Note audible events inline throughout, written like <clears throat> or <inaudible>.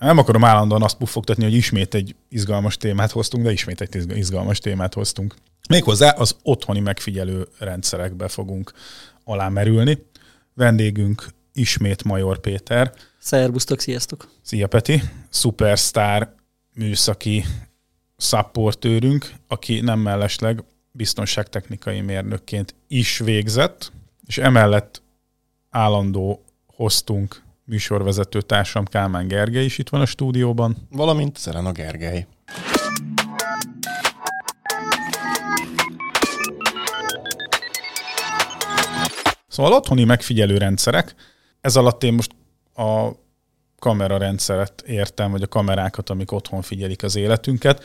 Nem akarom állandóan azt puffogtatni, hogy ismét egy izgalmas témát hoztunk, de ismét egy izgalmas témát hoztunk. Méghozzá az otthoni megfigyelő rendszerekbe fogunk alámerülni. Vendégünk ismét Major Péter. Szerbusztok, sziasztok! Szia Peti! Superstar műszaki szapportőrünk, aki nem mellesleg biztonságtechnikai mérnökként is végzett, és emellett állandó hoztunk műsorvezető társam Kálmán Gergely is itt van a stúdióban. Valamint Szerena Gergely. Szóval otthoni megfigyelő rendszerek, ez alatt én most a kamerarendszeret értem, vagy a kamerákat, amik otthon figyelik az életünket,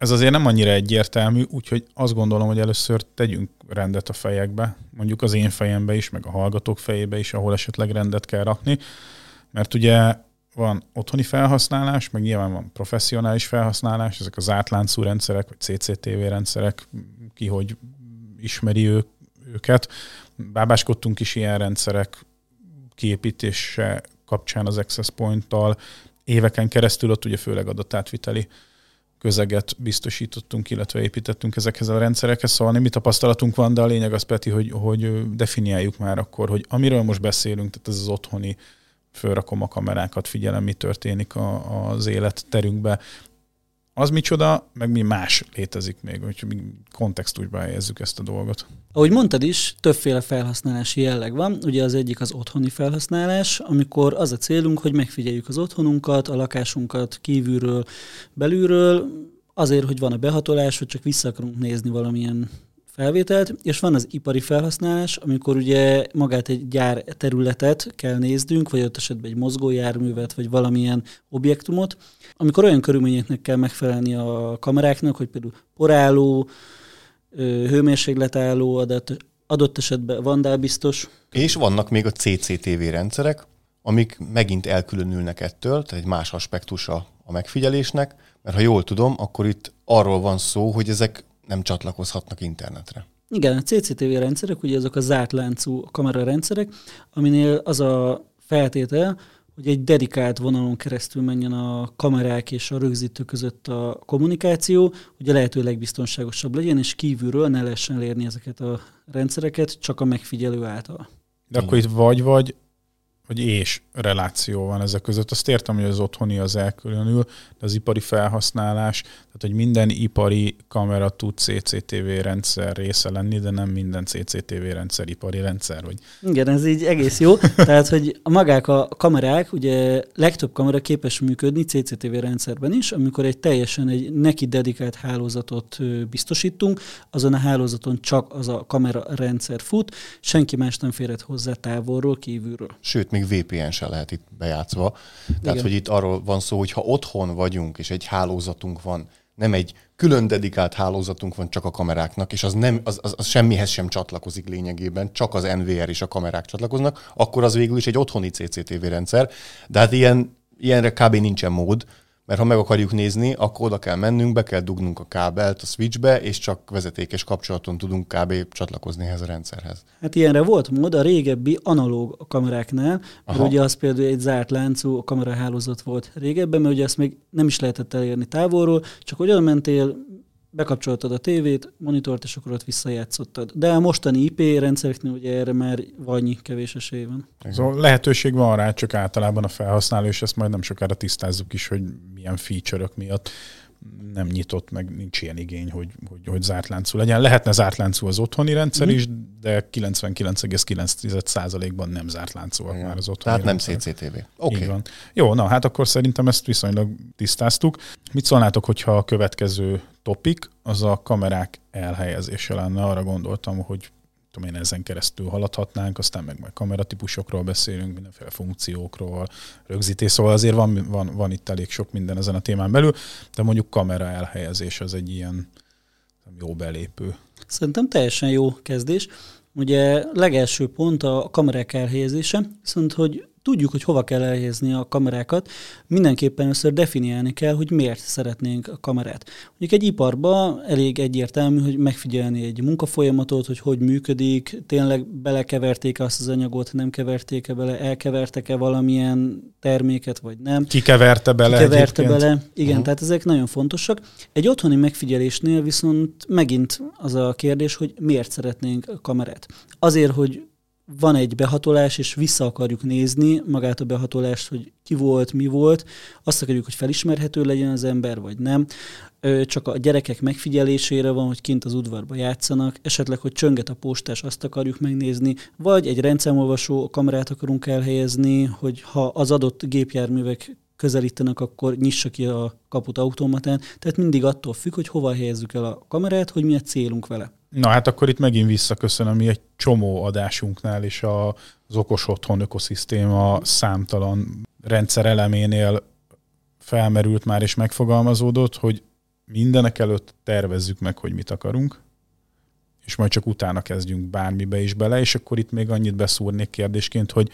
ez azért nem annyira egyértelmű, úgyhogy azt gondolom, hogy először tegyünk rendet a fejekbe, mondjuk az én fejembe is, meg a hallgatók fejébe is, ahol esetleg rendet kell rakni, mert ugye van otthoni felhasználás, meg nyilván van professzionális felhasználás, ezek az átláncú rendszerek, vagy CCTV rendszerek, ki hogy ismeri ő, őket. Bábáskodtunk is ilyen rendszerek kiépítése kapcsán az Access Point-tal. Éveken keresztül ott ugye főleg adatátviteli közeget biztosítottunk, illetve építettünk ezekhez a rendszerekhez. Szóval mi tapasztalatunk van, de a lényeg az, Peti, hogy, hogy definiáljuk már akkor, hogy amiről most beszélünk, tehát ez az otthoni fölrakom a kamerákat, figyelem, mi történik a, az életterünkbe, az micsoda, meg mi más létezik még, hogy mi kontextusba helyezzük ezt a dolgot. Ahogy mondtad is, többféle felhasználási jelleg van. Ugye az egyik az otthoni felhasználás, amikor az a célunk, hogy megfigyeljük az otthonunkat, a lakásunkat kívülről, belülről, azért, hogy van a behatolás, hogy csak vissza akarunk nézni valamilyen felvételt, és van az ipari felhasználás, amikor ugye magát egy gyár területet kell néznünk, vagy ott esetben egy mozgójárművet, vagy valamilyen objektumot, amikor olyan körülményeknek kell megfelelni a kameráknak, hogy például porálló, hőmérsékletálló, adott, adott esetben vandálbiztos. És vannak még a CCTV rendszerek, amik megint elkülönülnek ettől, tehát egy más aspektusa a megfigyelésnek, mert ha jól tudom, akkor itt arról van szó, hogy ezek nem csatlakozhatnak internetre. Igen, a CCTV rendszerek, ugye azok a zárt láncú kamerarendszerek, aminél az a feltétel, hogy egy dedikált vonalon keresztül menjen a kamerák és a rögzítő között a kommunikáció, hogy a lehető legbiztonságosabb legyen, és kívülről ne lehessen elérni ezeket a rendszereket, csak a megfigyelő által. De akkor itt vagy-vagy hogy és reláció van ezek között. Azt értem, hogy az otthoni az elkülönül, de az ipari felhasználás, tehát hogy minden ipari kamera tud CCTV rendszer része lenni, de nem minden CCTV rendszer ipari rendszer. Vagy... Igen, ez így egész jó. <laughs> Tehát, hogy a magák a kamerák, ugye legtöbb kamera képes működni CCTV rendszerben is, amikor egy teljesen egy neki dedikált hálózatot biztosítunk, azon a hálózaton csak az a kamera rendszer fut, senki más nem férhet hozzá távolról, kívülről. Sőt, még még VPN se lehet itt bejátszva. Tehát, Igen. hogy itt arról van szó, hogy ha otthon vagyunk, és egy hálózatunk van, nem egy külön dedikált hálózatunk van csak a kameráknak, és az, nem, az, az, az semmihez sem csatlakozik lényegében, csak az NVR és a kamerák csatlakoznak, akkor az végül is egy otthoni CCTV rendszer. De hát ilyen, ilyenre kb. nincsen mód, mert ha meg akarjuk nézni, akkor oda kell mennünk, be kell dugnunk a kábelt a switchbe, és csak vezetékes kapcsolaton tudunk kb. csatlakozni ehhez a rendszerhez. Hát ilyenre volt mód a régebbi analóg kameráknál, mert ugye az például egy zárt láncú kamerahálózat volt régebben, mert ugye ezt még nem is lehetett elérni távolról, csak oda mentél, bekapcsoltad a tévét, monitort, és akkor ott visszajátszottad. De a mostani IP rendszereknél ugye erre már vagy kevés esély van. Szóval lehetőség van rá, csak általában a felhasználó, és ezt majd nem sokára tisztázzuk is, hogy milyen feature-ök miatt nem nyitott, meg nincs ilyen igény, hogy, hogy, hogy zárt láncú legyen. Lehetne zárt láncú az otthoni rendszer mm. is, de 99,9%-ban nem zárt láncúak már az otthoni Tehát rendszer. nem CCTV. Oké. Okay. van. Jó, na hát akkor szerintem ezt viszonylag tisztáztuk. Mit szólnátok, hogyha a következő topik az a kamerák elhelyezése lenne? Arra gondoltam, hogy tudom én, ezen keresztül haladhatnánk, aztán meg majd kameratípusokról beszélünk, mindenféle funkciókról, rögzítés, szóval azért van, van, van itt elég sok minden ezen a témán belül, de mondjuk kamera elhelyezés az egy ilyen jó belépő. Szerintem teljesen jó kezdés. Ugye legelső pont a kamerák elhelyezése, viszont hogy tudjuk, hogy hova kell elhelyezni a kamerákat, mindenképpen először definiálni kell, hogy miért szeretnénk a kamerát. Mondjuk egy iparban elég egyértelmű, hogy megfigyelni egy munkafolyamatot, hogy hogy működik, tényleg belekeverték azt az anyagot, nem keverték-e bele, elkevertek-e valamilyen terméket, vagy nem. Kikeverte bele Kikeverte bele. Igen, uh-huh. tehát ezek nagyon fontosak. Egy otthoni megfigyelésnél viszont megint az a kérdés, hogy miért szeretnénk a kamerát. Azért, hogy van egy behatolás, és vissza akarjuk nézni magát a behatolást, hogy ki volt, mi volt, azt akarjuk, hogy felismerhető legyen az ember, vagy nem. Csak a gyerekek megfigyelésére van, hogy kint az udvarba játszanak, esetleg, hogy csönget a postás, azt akarjuk megnézni, vagy egy rendszámolvasó kamerát akarunk elhelyezni, hogy ha az adott gépjárművek közelítenek, akkor nyissa ki a kaput automatán. Tehát mindig attól függ, hogy hova helyezzük el a kamerát, hogy mi a célunk vele. Na hát akkor itt megint visszaköszönöm, mi egy csomó adásunknál és az okos otthon ökoszisztéma számtalan rendszer eleménél felmerült már és megfogalmazódott, hogy mindenek előtt tervezzük meg, hogy mit akarunk, és majd csak utána kezdjünk bármibe is bele, és akkor itt még annyit beszúrnék kérdésként, hogy,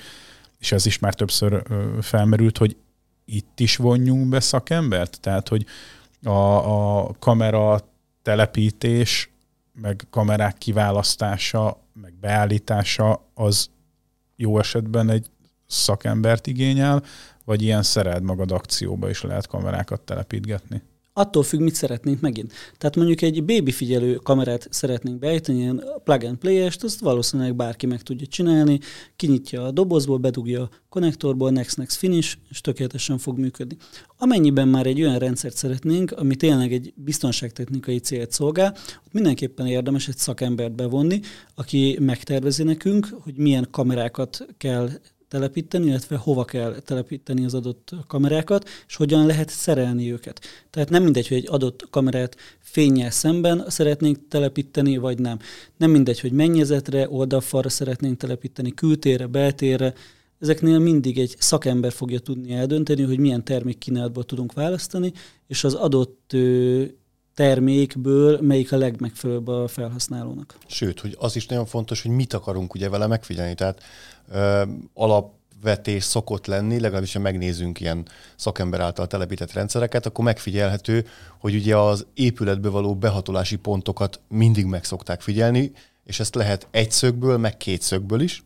és ez is már többször felmerült, hogy itt is vonjunk be szakembert? Tehát, hogy a, a kamera telepítés meg kamerák kiválasztása, meg beállítása az jó esetben egy szakembert igényel, vagy ilyen szered magad akcióba is lehet kamerákat telepítgetni? Attól függ, mit szeretnénk megint. Tehát mondjuk egy baby figyelő kamerát szeretnénk beállítani, ilyen plug and play-est, azt valószínűleg bárki meg tudja csinálni, kinyitja a dobozból, bedugja a konnektorból, next, next, finish, és tökéletesen fog működni. Amennyiben már egy olyan rendszert szeretnénk, ami tényleg egy biztonságtechnikai célt szolgál, ott mindenképpen érdemes egy szakembert bevonni, aki megtervezi nekünk, hogy milyen kamerákat kell telepíteni, illetve hova kell telepíteni az adott kamerákat, és hogyan lehet szerelni őket. Tehát nem mindegy, hogy egy adott kamerát fényel szemben szeretnénk telepíteni, vagy nem. Nem mindegy, hogy mennyezetre, oldalfalra szeretnénk telepíteni, kültérre, beltérre. Ezeknél mindig egy szakember fogja tudni eldönteni, hogy milyen termékkínálatból tudunk választani, és az adott termékből melyik a legmegfelelőbb a felhasználónak. Sőt, hogy az is nagyon fontos, hogy mit akarunk ugye vele megfigyelni. Tehát ö, alapvetés szokott lenni, legalábbis ha megnézünk ilyen szakember által telepített rendszereket, akkor megfigyelhető, hogy ugye az épületbe való behatolási pontokat mindig meg szokták figyelni, és ezt lehet egy szögből, meg két szögből is.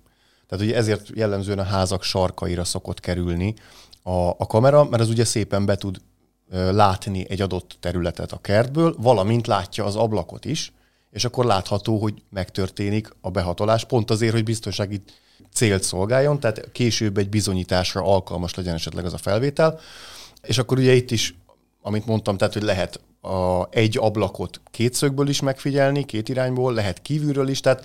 Tehát ugye ezért jellemzően a házak sarkaira szokott kerülni a, a kamera, mert az ugye szépen be tud látni egy adott területet a kertből, valamint látja az ablakot is, és akkor látható, hogy megtörténik a behatolás, pont azért, hogy biztonsági célt szolgáljon, tehát később egy bizonyításra alkalmas legyen esetleg az a felvétel. És akkor ugye itt is, amit mondtam, tehát, hogy lehet a, egy ablakot két szögből is megfigyelni, két irányból, lehet kívülről is, tehát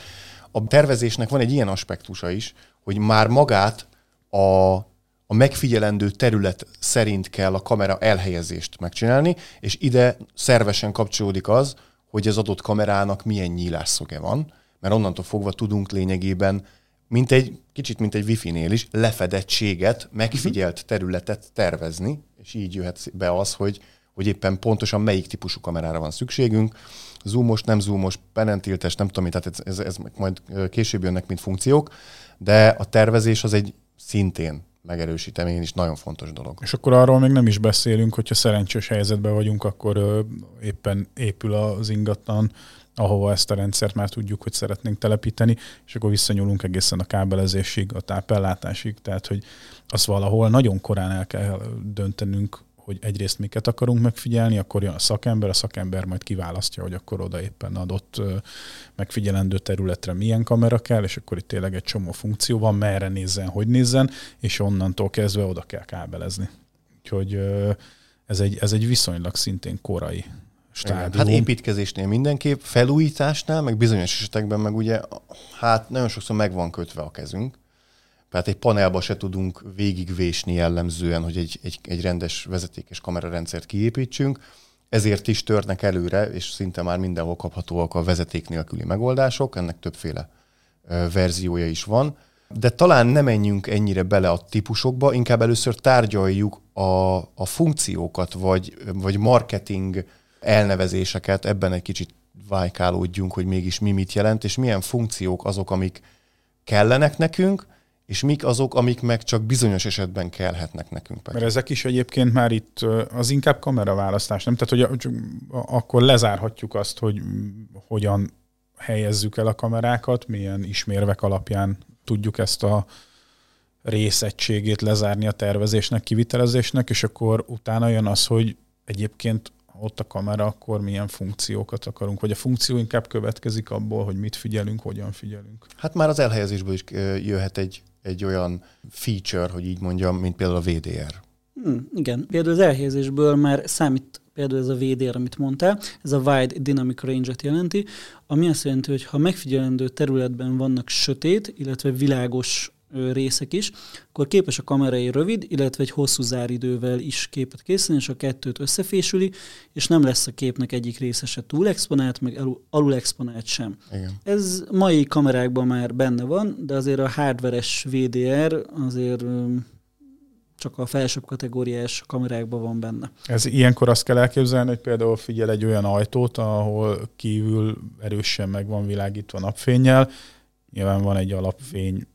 a tervezésnek van egy ilyen aspektusa is, hogy már magát a a megfigyelendő terület szerint kell a kamera elhelyezést megcsinálni, és ide szervesen kapcsolódik az, hogy az adott kamerának milyen nyílásszoge van, mert onnantól fogva tudunk lényegében, mint egy, kicsit mint egy wifi-nél is, lefedettséget, megfigyelt területet tervezni, és így jöhet be az, hogy, hogy éppen pontosan melyik típusú kamerára van szükségünk, zoomos, nem zoomos, penentiltes, nem tudom, tehát ez, ez, ez majd később jönnek, mint funkciók, de a tervezés az egy szintén megerősítem én is, nagyon fontos dolog. És akkor arról még nem is beszélünk, hogyha szerencsés helyzetben vagyunk, akkor éppen épül az ingatlan, ahova ezt a rendszert már tudjuk, hogy szeretnénk telepíteni, és akkor visszanyúlunk egészen a kábelezésig, a tápellátásig, tehát hogy az valahol nagyon korán el kell döntenünk, hogy egyrészt miket akarunk megfigyelni, akkor jön a szakember, a szakember majd kiválasztja, hogy akkor oda éppen adott megfigyelendő területre milyen kamera kell, és akkor itt tényleg egy csomó funkció van, merre nézzen, hogy nézzen, és onnantól kezdve oda kell kábelezni. Úgyhogy ez egy, ez egy viszonylag szintén korai stádium. Hát építkezésnél mindenképp, felújításnál, meg bizonyos esetekben meg ugye, hát nagyon sokszor meg van kötve a kezünk, tehát egy panelba se tudunk végigvésni jellemzően, hogy egy, egy, egy rendes vezetékes kamerarendszert kiépítsünk, ezért is törnek előre, és szinte már mindenhol kaphatóak a vezeték nélküli megoldások, ennek többféle verziója is van. De talán nem menjünk ennyire bele a típusokba, inkább először tárgyaljuk a, a funkciókat, vagy, vagy marketing elnevezéseket, ebben egy kicsit vájkálódjunk, hogy mégis mi mit jelent, és milyen funkciók azok, amik kellenek nekünk, és mik azok, amik meg csak bizonyos esetben kellhetnek nekünk. Mert ezek is egyébként már itt az inkább kameraválasztás, nem? Tehát, hogy akkor lezárhatjuk azt, hogy hogyan helyezzük el a kamerákat, milyen ismérvek alapján tudjuk ezt a részegységét lezárni a tervezésnek, kivitelezésnek, és akkor utána jön az, hogy egyébként ott a kamera, akkor milyen funkciókat akarunk, vagy a funkció inkább következik abból, hogy mit figyelünk, hogyan figyelünk. Hát már az elhelyezésből is jöhet egy, egy olyan feature, hogy így mondjam, mint például a VDR. Hmm, igen, például az elhelyezésből már számít például ez a VDR, amit mondtál, ez a Wide Dynamic Range-et jelenti, ami azt jelenti, hogy ha megfigyelendő területben vannak sötét, illetve világos részek is, akkor képes a kamera egy rövid, illetve egy hosszú záridővel is képet készíteni, és a kettőt összefésüli, és nem lesz a képnek egyik része se túl exponált, meg alul exponált sem. Igen. Ez mai kamerákban már benne van, de azért a hardveres VDR azért csak a felsőbb kategóriás kamerákban van benne. Ez ilyenkor azt kell elképzelni, hogy például figyel egy olyan ajtót, ahol kívül erősen meg van világítva napfényel, nyilván van egy alapfény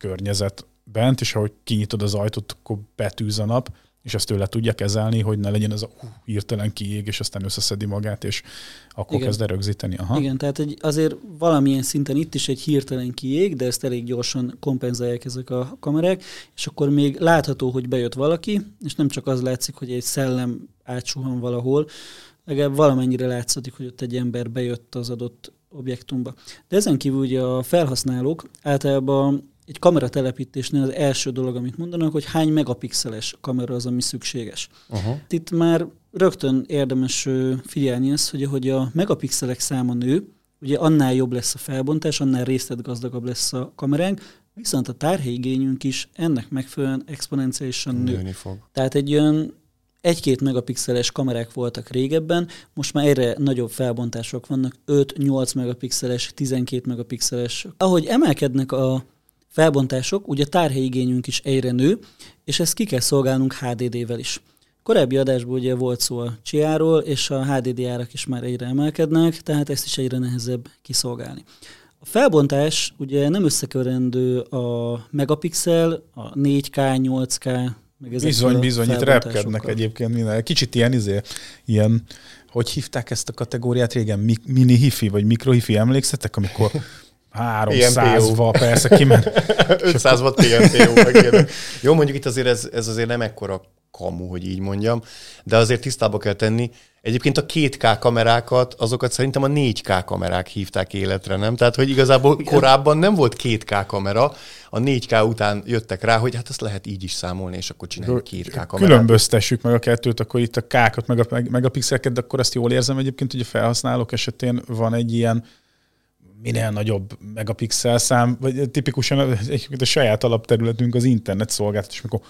környezet bent, és ahogy kinyitod az ajtót, akkor betűz a nap, és ezt tőle tudja kezelni, hogy ne legyen ez a hú, hirtelen kiég, és aztán összeszedi magát, és akkor Igen. kezd rögzíteni. Aha. Igen, tehát egy, azért valamilyen szinten itt is egy hirtelen kiég, de ezt elég gyorsan kompenzálják ezek a kamerák, és akkor még látható, hogy bejött valaki, és nem csak az látszik, hogy egy szellem átsuhan valahol, legalább valamennyire látszik, hogy ott egy ember bejött az adott objektumba. De ezen kívül ugye a felhasználók általában egy kamera telepítésnél az első dolog, amit mondanak, hogy hány megapixeles kamera az, ami szükséges. Uh-huh. Itt már rögtön érdemes figyelni azt, hogy ahogy a megapixelek száma nő, ugye annál jobb lesz a felbontás, annál részletgazdagabb lesz a kameránk, viszont a tárhelyigényünk is ennek megfelelően exponenciálisan nő. Nőni fog. Tehát egy olyan egy-két megapixeles kamerák voltak régebben, most már erre nagyobb felbontások vannak, 5-8 megapixeles, 12 megapixeles. Ahogy emelkednek a felbontások, ugye tárhelyigényünk is egyre nő, és ezt ki kell szolgálnunk HDD-vel is. Korábbi adásban ugye volt szó a csiáról, és a HDD árak is már egyre emelkednek, tehát ezt is egyre nehezebb kiszolgálni. A felbontás ugye nem összekeverendő a megapixel, a 4K, 8K, meg ezek Bizony, bizony, itt repkednek egyébként minden. Kicsit ilyen, izé, ilyen, hogy hívták ezt a kategóriát régen, mini hifi, vagy mikro hifi, emlékszetek, amikor 300 va persze kiment. 500 watt PMPO. Jó, mondjuk itt azért ez, ez azért nem ekkora kamu, hogy így mondjam, de azért tisztába kell tenni. Egyébként a 2K kamerákat, azokat szerintem a 4K kamerák hívták életre, nem? Tehát, hogy igazából Igen. korábban nem volt 2K kamera, a 4K után jöttek rá, hogy hát ezt lehet így is számolni, és akkor csináljuk 2K kamerát. Különböztessük meg a kettőt, akkor itt a K-kat, meg a, meg, meg a pixeleket, de akkor azt jól érzem egyébként, hogy a felhasználók esetén van egy ilyen minél nagyobb megapixel szám, vagy tipikusan a saját alapterületünk az internet szolgáltatás, amikor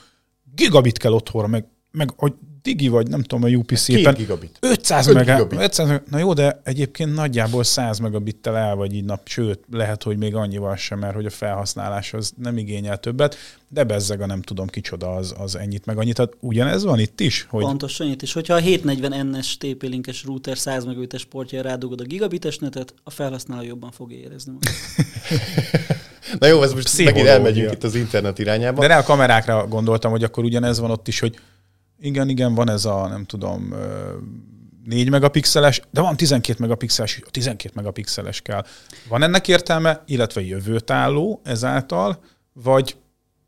gigabit kell otthonra, meg, meg hogy digi vagy, nem tudom, a UPC éppen. gigabit. 500 megabit. 500 Na jó, de egyébként nagyjából 100 megabittel el vagy így nap, sőt, lehet, hogy még annyival sem, mert hogy a felhasználás az nem igényel többet, de bezzeg a nem tudom kicsoda az, az ennyit meg annyit. Tehát ugyanez van itt is? Hogy... Pontosan itt is. Hogyha a 740NS TP-linkes router 100 megabites portjára rádugod a gigabites netet, a felhasználó jobban fog érezni <laughs> Na jó, ez most megint elmegyünk itt az internet irányába. De ne a kamerákra gondoltam, hogy akkor ugyanez van ott is, hogy igen, igen, van ez a, nem tudom, 4 megapixeles, de van 12 megapixeles, 12 megapixeles kell. Van ennek értelme, illetve jövőtálló ezáltal, vagy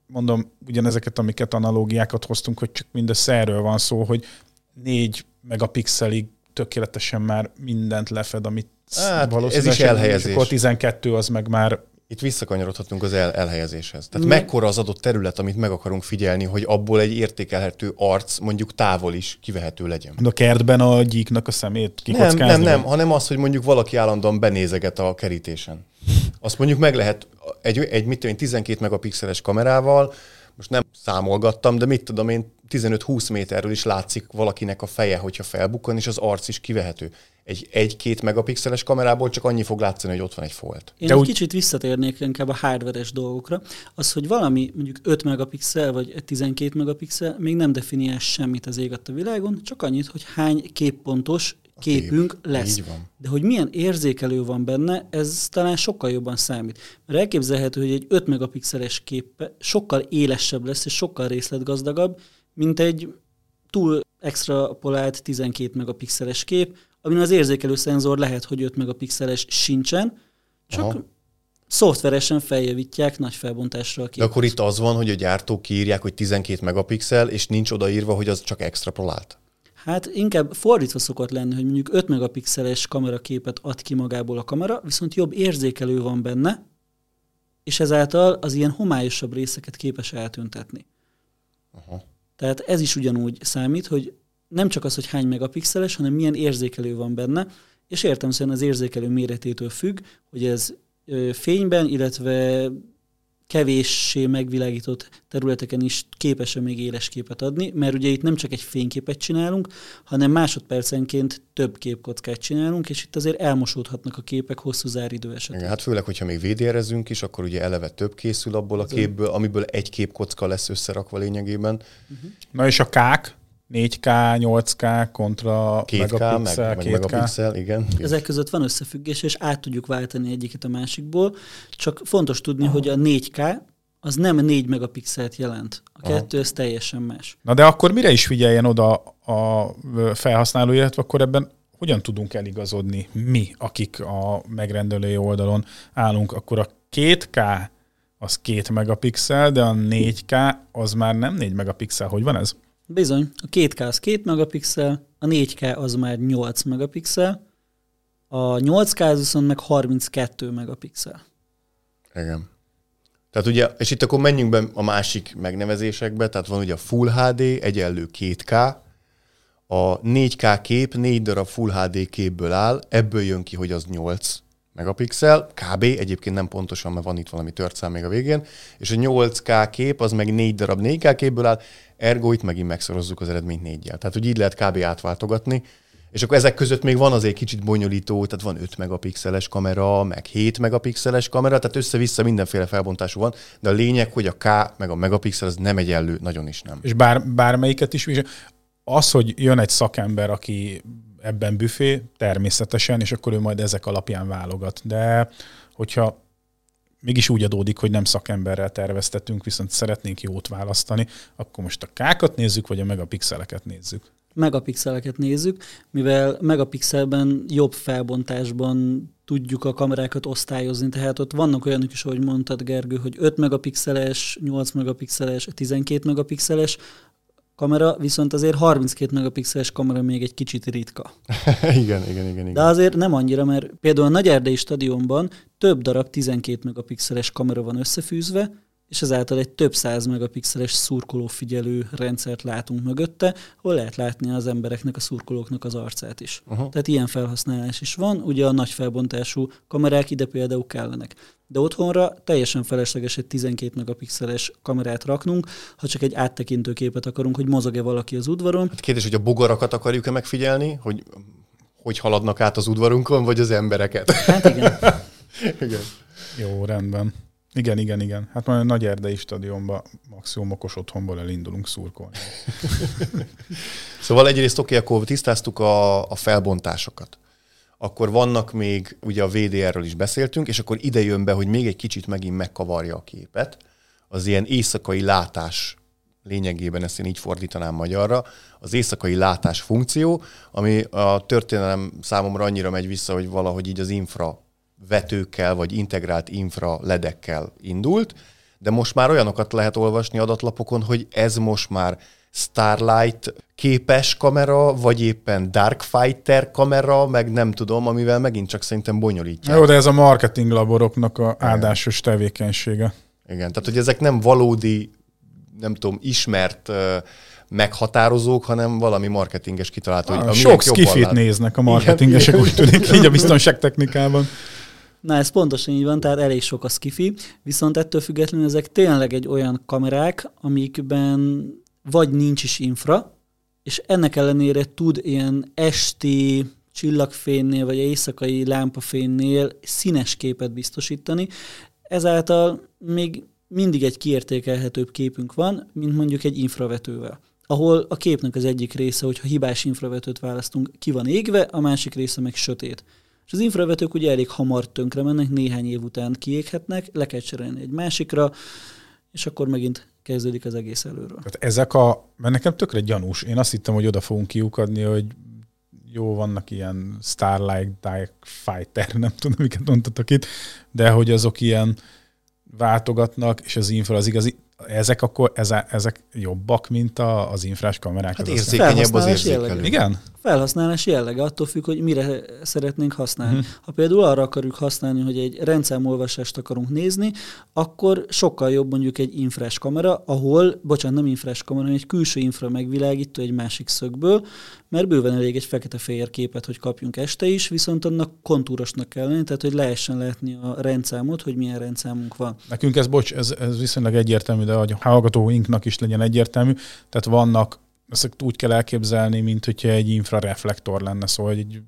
mondom, ugyanezeket, amiket analógiákat hoztunk, hogy csak mindössze erről van szó, hogy 4 megapixelig tökéletesen már mindent lefed, amit hát, valószínűleg ez is elhelyezés. És akkor 12 az meg már itt visszakanyarodhatunk az el, elhelyezéshez. Tehát meg... mekkora az adott terület, amit meg akarunk figyelni, hogy abból egy értékelhető arc mondjuk távol is kivehető legyen. A kertben a gyíknak a szemét kikockázni? Nem, nem, nem, hanem az, hogy mondjuk valaki állandóan benézeget a kerítésen. Azt mondjuk meg lehet egy, egy mit tudom, 12 megapixeles kamerával, most nem számolgattam, de mit tudom én, 15-20 méterről is látszik valakinek a feje, hogyha felbukkan, és az arc is kivehető egy egy-két megapixeles kamerából csak annyi fog látszani, hogy ott van egy folt. Én De egy úgy... kicsit visszatérnék inkább a hardveres dolgokra. Az, hogy valami mondjuk 5 megapixel vagy 12 megapixel még nem definiál semmit az ég a világon, csak annyit, hogy hány képpontos képünk kép. lesz. Így van. De hogy milyen érzékelő van benne, ez talán sokkal jobban számít. Mert elképzelhető, hogy egy 5 megapixeles kép sokkal élesebb lesz, és sokkal részletgazdagabb, mint egy túl extrapolált 12 megapixeles kép, amin az érzékelő szenzor lehet, hogy 5 megapixeles sincsen, csak Aha. szoftveresen feljavítják nagy felbontásra a De képet. akkor itt az van, hogy a gyártók kiírják, hogy 12 megapixel, és nincs odaírva, hogy az csak extrapolált. Hát inkább fordítva szokott lenni, hogy mondjuk 5 megapixeles kameraképet ad ki magából a kamera, viszont jobb érzékelő van benne, és ezáltal az ilyen homályosabb részeket képes eltüntetni. Aha. Tehát ez is ugyanúgy számít, hogy nem csak az, hogy hány megapixeles, hanem milyen érzékelő van benne, és értelmszerűen az érzékelő méretétől függ, hogy ez fényben, illetve kevéssé megvilágított területeken is képes-e még éles képet adni, mert ugye itt nem csak egy fényképet csinálunk, hanem másodpercenként több képkockát csinálunk, és itt azért elmosódhatnak a képek hosszú záridő esetén. Igen, hát főleg, hogyha még VDR-ezünk is, akkor ugye eleve több készül abból a képből, amiből egy képkocka lesz összerakva lényegében. Na és a kák, 4K, 8K kontra 2K, meg, megapixel, meg 2K. megapixel, igen. Ezek között van összefüggés, és át tudjuk váltani egyiket a másikból, csak fontos tudni, hogy a 4K az nem 4 megapixelt jelent. A Aha. kettő, ez teljesen más. Na de akkor mire is figyeljen oda a felhasználó, illetve akkor ebben hogyan tudunk eligazodni mi, akik a megrendelői oldalon állunk, akkor a 2K az 2 megapixel, de a 4K az már nem 4 megapixel. Hogy van ez? Bizony, a 2K az 2 megapixel, a 4K az már 8 megapixel, a 8K az viszont meg 32 megapixel. Igen. Tehát ugye, és itt akkor menjünk be a másik megnevezésekbe, tehát van ugye a Full HD egyenlő 2K, a 4K kép 4 darab Full HD képből áll, ebből jön ki, hogy az 8 megapixel, kb. Egyébként nem pontosan, mert van itt valami történelm még a végén, és a 8K kép az meg 4 darab 4K képből áll, ergo itt megint megszorozzuk az eredményt 4 Tehát, hogy így lehet kb. átváltogatni. És akkor ezek között még van azért kicsit bonyolító, tehát van 5 megapixeles kamera, meg 7 megapixeles kamera, tehát össze-vissza mindenféle felbontású van, de a lényeg, hogy a K meg a megapixel az nem egyenlő, nagyon is nem. És bár, bármelyiket is. Az, hogy jön egy szakember, aki ebben büfé, természetesen, és akkor ő majd ezek alapján válogat. De hogyha mégis úgy adódik, hogy nem szakemberrel terveztetünk, viszont szeretnénk jót választani, akkor most a kákat nézzük, vagy a megapixeleket nézzük. megapixeleket nézzük, mivel megapixelben jobb felbontásban tudjuk a kamerákat osztályozni, tehát ott vannak olyanok is, ahogy mondtad Gergő, hogy 5 megapixeles, 8 megapixeles, 12 megapixeles kamera, viszont azért 32 megapixeles kamera még egy kicsit ritka. <laughs> igen, igen, igen, igen. De azért nem annyira, mert például a Nagyerdei stadionban több darab 12 megapixeles kamera van összefűzve, és ezáltal egy több száz megapixeles szurkolófigyelő rendszert látunk mögötte, hol lehet látni az embereknek, a szurkolóknak az arcát is. Aha. Tehát ilyen felhasználás is van, ugye a nagy felbontású kamerák ide például kellenek. De otthonra teljesen felesleges egy 12 megapixeles kamerát raknunk, ha csak egy áttekintő képet akarunk, hogy mozog-e valaki az udvaron, Hát kérdés, hogy a bogarakat akarjuk-e megfigyelni, hogy hogy haladnak át az udvarunkon, vagy az embereket? Hát igen. <laughs> igen. Jó, rendben. Igen, igen, igen. Hát majd a Nagy Erdei stadionba maximum okos otthonból elindulunk szurkolni. <laughs> Szóval egyrészt oké, okay, akkor tisztáztuk a, a felbontásokat. Akkor vannak még, ugye a VDR-ről is beszéltünk, és akkor ide jön be, hogy még egy kicsit megint megkavarja a képet. Az ilyen éjszakai látás lényegében ezt én így fordítanám magyarra, az éjszakai látás funkció, ami a történelem számomra annyira megy vissza, hogy valahogy így az infra vetőkkel, vagy integrált infra ledekkel indult, de most már olyanokat lehet olvasni adatlapokon, hogy ez most már Starlight képes kamera, vagy éppen Darkfighter kamera, meg nem tudom, amivel megint csak szerintem bonyolítják. Jó, de ez a marketing laboroknak a áldásos tevékenysége. Igen, tehát hogy ezek nem valódi, nem tudom, ismert uh, meghatározók, hanem valami marketinges kitalálta, hogy Ah, a Sok skifit lát. néznek a marketingesek, úgy <laughs> tűnik, így a biztonságtechnikában. Na ez pontosan így van, tehát elég sok a skifi, viszont ettől függetlenül ezek tényleg egy olyan kamerák, amikben vagy nincs is infra, és ennek ellenére tud ilyen esti csillagfénynél, vagy éjszakai lámpafénynél színes képet biztosítani. Ezáltal még mindig egy kiértékelhetőbb képünk van, mint mondjuk egy infravetővel. ahol a képnek az egyik része, hogyha hibás infravetőt választunk, ki van égve, a másik része meg sötét. És az infravetők ugye elég hamar tönkre mennek, néhány év után kiéghetnek, le kell cserélni egy másikra, és akkor megint kezdődik az egész előről. Tehát ezek a, mert nekem tökre gyanús. Én azt hittem, hogy oda fogunk kiukadni, hogy jó, vannak ilyen Starlight Die Fighter, <laughs> nem tudom, miket mondtatok itt, de hogy azok ilyen váltogatnak, és az infra az igazi, ezek akkor ezek jobbak, mint a, az infrás kamerák? Hát érzékenyebb az érzékelő. Igen? Felhasználás jellege attól függ, hogy mire szeretnénk használni. Uh-huh. Ha például arra akarjuk használni, hogy egy rendszámolvasást akarunk nézni, akkor sokkal jobb mondjuk egy infrás kamera, ahol, bocsánat, nem infrás kamera, hanem egy külső infra megvilágító egy másik szögből, mert bőven elég egy fekete-fehér képet, hogy kapjunk este is, viszont annak kontúrosnak kell lenni, tehát hogy lehessen látni a rendszámot, hogy milyen rendszámunk van. Nekünk ez, bocs, ez, ez viszonylag egyértelmű, de a hallgatóinknak is legyen egyértelmű, tehát vannak ezt úgy kell elképzelni, mint hogyha egy infrareflektor lenne, szóval egy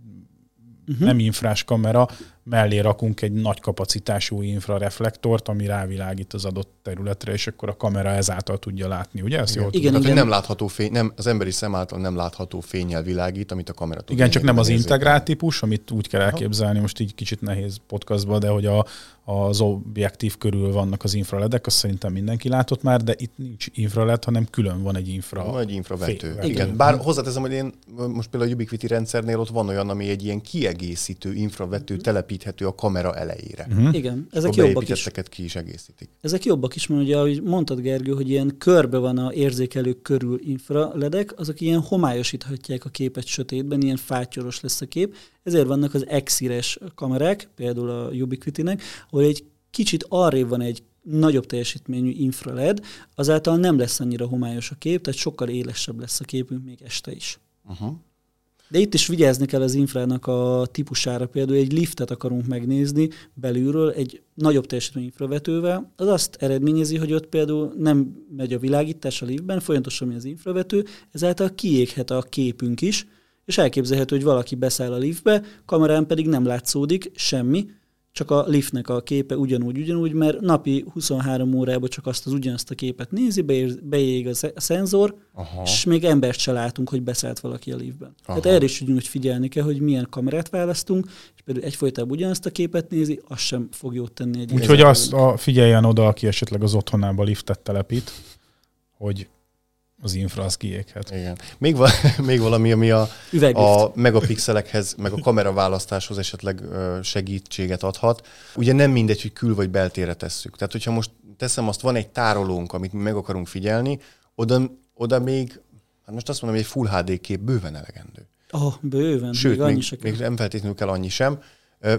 uh-huh. nem infrás kamera, mellé rakunk egy nagy kapacitású infrareflektort, ami rávilágít az adott területre, és akkor a kamera ezáltal tudja látni, ugye? Ezt igen. jól igen, Tehát, igen. nem látható fény, nem, az emberi szem által nem látható fényjel világít, amit a kamera tud. Igen, csak nem az integrált típus, amit úgy kell elképzelni, most így kicsit nehéz podcastban, de hogy a, az objektív körül vannak az infraledek, azt szerintem mindenki látott már, de itt nincs infraled, hanem külön van egy infra. Van egy infravető. Igen. Igen. Bár hozzáteszem, hogy én most például a Ubiquiti rendszernél ott van olyan, ami egy ilyen kiegészítő infravető telepít telepíthető a kamera elejére. Uh-huh. Igen, ezek jobbak is. ki is egészítik. Ezek jobbak is, mert ugye, ahogy mondtad Gergő, hogy ilyen körbe van a érzékelők körül infraledek, azok ilyen homályosíthatják a képet sötétben, ilyen fátyoros lesz a kép, ezért vannak az exires kamerák, például a Ubiquiti-nek, ahol egy kicsit arrébb van egy nagyobb teljesítményű infraled, azáltal nem lesz annyira homályos a kép, tehát sokkal élesebb lesz a képünk még este is. Uh-huh. De itt is vigyázni kell az infrának a típusára. Például egy liftet akarunk megnézni belülről egy nagyobb teljesítmény infravetővel, az azt eredményezi, hogy ott például nem megy a világítás a liftben, folyamatosan mi az infravető, ezáltal kiéghet a képünk is, és elképzelhető, hogy valaki beszáll a liftbe, kamerán pedig nem látszódik semmi, csak a liftnek a képe ugyanúgy, ugyanúgy, mert napi 23 órában csak azt az ugyanazt a képet nézi, beég a szenzor, Aha. és még embert se látunk, hogy beszállt valaki a liftben. Aha. Tehát erre is úgy figyelni kell, hogy milyen kamerát választunk, és például egyfolytában ugyanazt a képet nézi, az sem fog jót tenni Úgyhogy azt a, figyeljen oda, aki esetleg az otthonába liftet telepít, hogy az infra az kiéghet. Igen. Még, va- <laughs> még valami, ami a, a megapixelekhez, meg a kameraválasztáshoz esetleg segítséget adhat. Ugye nem mindegy, hogy kül- vagy beltére tesszük. Tehát, hogyha most teszem azt, van egy tárolónk, amit mi meg akarunk figyelni, oda, oda még, hát most azt mondom, hogy egy Full HD kép bőven elegendő. Oh, bőven. Sőt, még, még, még nem feltétlenül kell annyi sem.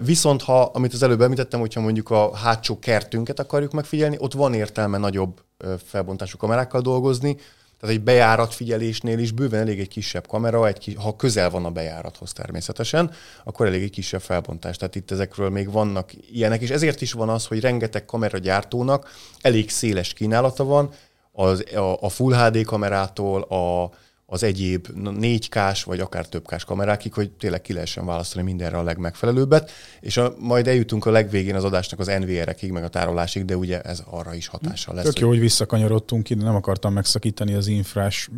Viszont ha, amit az előbb említettem, hogyha mondjuk a hátsó kertünket akarjuk megfigyelni, ott van értelme nagyobb felbontású kamerákkal dolgozni, tehát egy bejáratfigyelésnél is bőven elég egy kisebb kamera, egy kis, ha közel van a bejárathoz természetesen, akkor elég egy kisebb felbontás. Tehát itt ezekről még vannak ilyenek, és ezért is van az, hogy rengeteg kameragyártónak elég széles kínálata van, az, a, a Full HD kamerától a, az egyéb 4K-s vagy akár több k kamerákig, hogy tényleg ki lehessen választani mindenre a legmegfelelőbbet, és a, majd eljutunk a legvégén az adásnak az NVR-ekig, meg a tárolásig, de ugye ez arra is hatással lesz. Tök jó, hogy visszakanyarodtunk ide, nem akartam megszakítani az infrás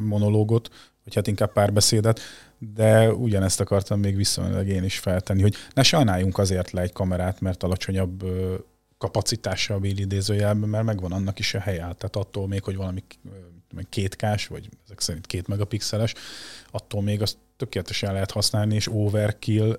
monológot, vagy hát inkább párbeszédet, de ugyanezt akartam még visszamenőleg én is feltenni, hogy ne sajnáljunk azért le egy kamerát, mert alacsonyabb kapacitása a idézőjelben, mert megvan annak is a helye. Tehát attól még, hogy valami meg kétkás, vagy ezek szerint két megapixeles, attól még azt tökéletesen lehet használni, és overkill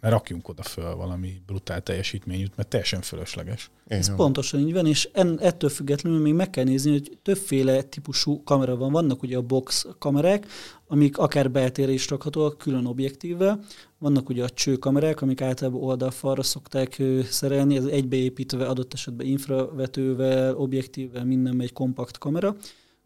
ne rakjunk oda föl valami brutál teljesítményűt, mert teljesen fölösleges. Ez pontosan így van, és en, ettől függetlenül még meg kell nézni, hogy többféle típusú kamera van. Vannak ugye a box kamerák, amik akár beltérre is rakhatóak külön objektívvel. Vannak ugye a csőkamerák, amik általában oldalfalra szokták szerelni, ez egybeépítve adott esetben infravetővel, objektívvel, minden egy kompakt kamera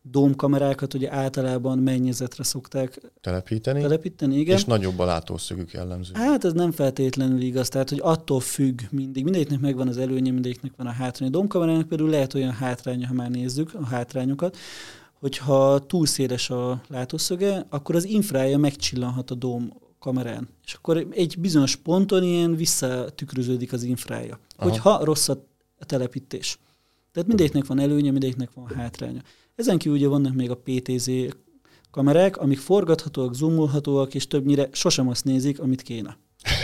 dómkamerákat ugye általában mennyezetre szokták telepíteni, telepíteni igen. és nagyobb a látószögük jellemző. Hát ez nem feltétlenül igaz, tehát hogy attól függ mindig, mindegyiknek megvan az előnye, mindegyiknek van a hátránya. A dómkamerának például lehet olyan hátránya, ha már nézzük a hátrányokat, hogyha túl széles a látószöge, akkor az infrája megcsillanhat a dóm kamerán. És akkor egy bizonyos ponton ilyen visszatükröződik az infrája. Aha. Hogyha rossz a telepítés. Tehát mindegyiknek van előnye, mindegyiknek van hátránya. Ezen kívül ugye vannak még a PTZ kamerák, amik forgathatóak, zoomolhatóak, és többnyire sosem azt nézik, amit kéne. <laughs>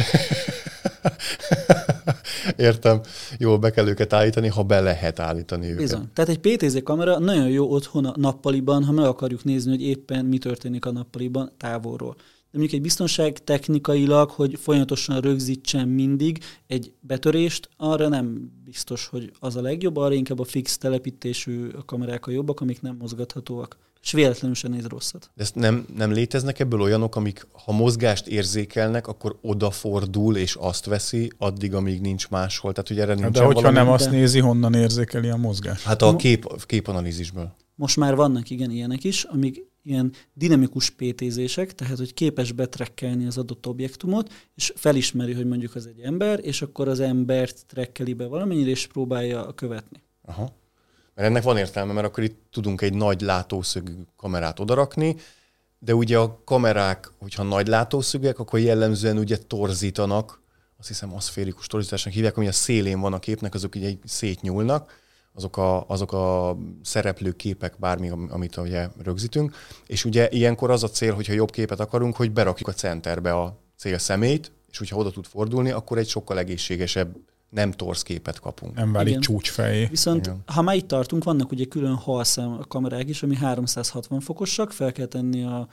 Értem. Jó, be kell őket állítani, ha be lehet állítani őket. Bizony. Tehát egy PTZ kamera nagyon jó otthon a nappaliban, ha meg akarjuk nézni, hogy éppen mi történik a nappaliban távolról. De mondjuk egy biztonság technikailag, hogy folyamatosan rögzítsen mindig egy betörést, arra nem biztos, hogy az a legjobb, arra inkább a fix telepítésű kamerák a jobbak, amik nem mozgathatóak és véletlenül sem néz rosszat. De ezt nem, nem léteznek ebből olyanok, amik ha mozgást érzékelnek, akkor odafordul és azt veszi, addig, amíg nincs máshol. Tehát, hogy erre hát De hogyha valami, nem azt nézi, honnan érzékeli a mozgást? Hát a kép, képanalízisből. Most már vannak igen ilyenek is, amik ilyen dinamikus PTZ-sek, tehát hogy képes betrekkelni az adott objektumot, és felismeri, hogy mondjuk az egy ember, és akkor az embert trekkeli be valamennyire, és próbálja követni. Aha. Mert ennek van értelme, mert akkor itt tudunk egy nagy látószögű kamerát odarakni, de ugye a kamerák, hogyha nagy látószögek, akkor jellemzően ugye torzítanak, azt hiszem aszférikus torzításnak hívják, ami a szélén van a képnek, azok ugye szétnyúlnak, azok a, azok a szereplő képek, bármi, amit ugye rögzítünk, és ugye ilyenkor az a cél, hogyha jobb képet akarunk, hogy berakjuk a centerbe a cél szemét, és hogyha oda tud fordulni, akkor egy sokkal egészségesebb nem torsz képet kapunk. Nem válik Igen. csúcsfejé. Viszont Igen. ha már itt tartunk, vannak ugye külön halszem kamerák is, ami 360 fokosak, fel kell tenni a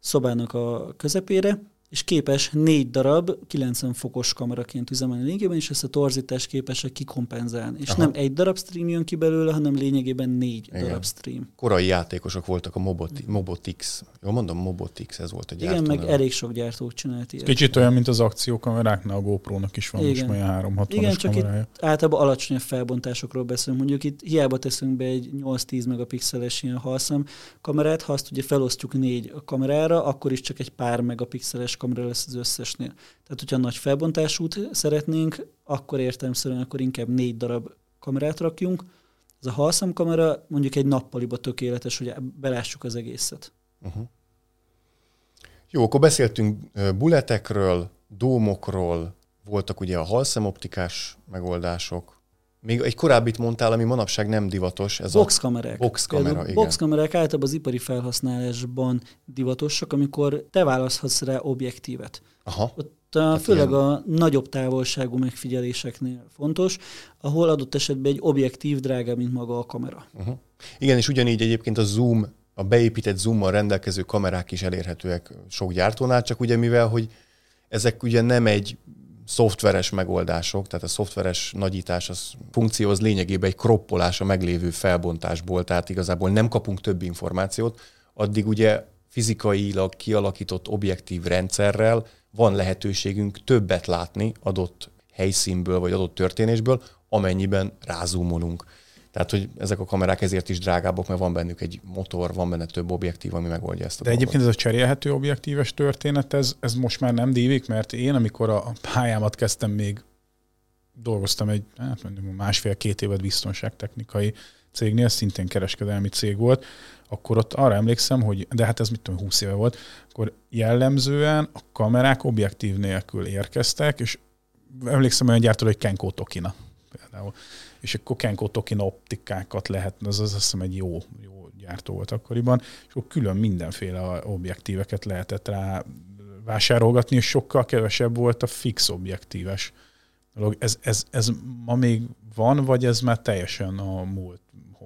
szobának a közepére, és képes négy darab 90 fokos kameraként üzemelni lényegében, és ezt a torzítást képesek kikompenzálni. És Aha. nem egy darab stream jön ki belőle, hanem lényegében négy Igen. darab stream. Korai játékosok voltak a Moboti- Mobotix. Jól mondom, Mobotix, ez volt a gyártó. Igen, meg neve. elég sok gyártó csinált ilyet. Kicsit olyan, mint az akciókameráknál, a GoPro-nak is van Igen. most olyan 360 Igen, csak kamerája. itt általában alacsonyabb felbontásokról beszélünk. Mondjuk itt hiába teszünk be egy 8-10 megapixeles ilyen halszem kamerát, ha azt ugye felosztjuk négy kamerára, akkor is csak egy pár megapixeles kamera lesz az összesnél. Tehát, hogyha nagy felbontásút szeretnénk, akkor értelemszerűen akkor inkább négy darab kamerát rakjunk. Ez a halszemkamera mondjuk egy nappaliba tökéletes, hogy belássuk az egészet. Uh-huh. Jó, akkor beszéltünk buletekről, dómokról, voltak ugye a halszemoptikás megoldások, még egy korábbit mondtál, ami manapság nem divatos. Ez boxkamerák. A boxkamera, igen. Boxkamerák általában az ipari felhasználásban divatosak, amikor te választhatsz rá objektívet. Aha. Ott hát főleg ilyen... a nagyobb távolságú megfigyeléseknél fontos, ahol adott esetben egy objektív drágább, mint maga a kamera. Uh-huh. Igen, és ugyanígy egyébként a zoom, a beépített zoommal rendelkező kamerák is elérhetőek sok gyártónál, csak ugye mivel, hogy ezek ugye nem egy szoftveres megoldások, tehát a szoftveres nagyítás, az funkció az lényegében egy kroppolás a meglévő felbontásból, tehát igazából nem kapunk több információt, addig ugye fizikailag kialakított objektív rendszerrel van lehetőségünk többet látni adott helyszínből vagy adott történésből, amennyiben rázumolunk. Tehát, hogy ezek a kamerák ezért is drágábbak, mert van bennük egy motor, van benne több objektív, ami megoldja ezt a De dolgot. egyébként ez a cserélhető objektíves történet, ez, ez most már nem dívik, mert én, amikor a pályámat kezdtem, még dolgoztam egy hát mondjuk másfél-két évet biztonságtechnikai cégnél, szintén kereskedelmi cég volt, akkor ott arra emlékszem, hogy, de hát ez mit tudom, 20 éve volt, akkor jellemzően a kamerák objektív nélkül érkeztek, és emlékszem olyan gyártó, hogy Kenko Tokina például és akkor Kenko Tokin optikákat lehet, az, az azt hiszem egy jó, jó gyártó volt akkoriban, és akkor külön mindenféle objektíveket lehetett rá vásárolgatni, és sokkal kevesebb volt a fix objektíves dolog. Ez, ez, ez ma még van, vagy ez már teljesen a múlt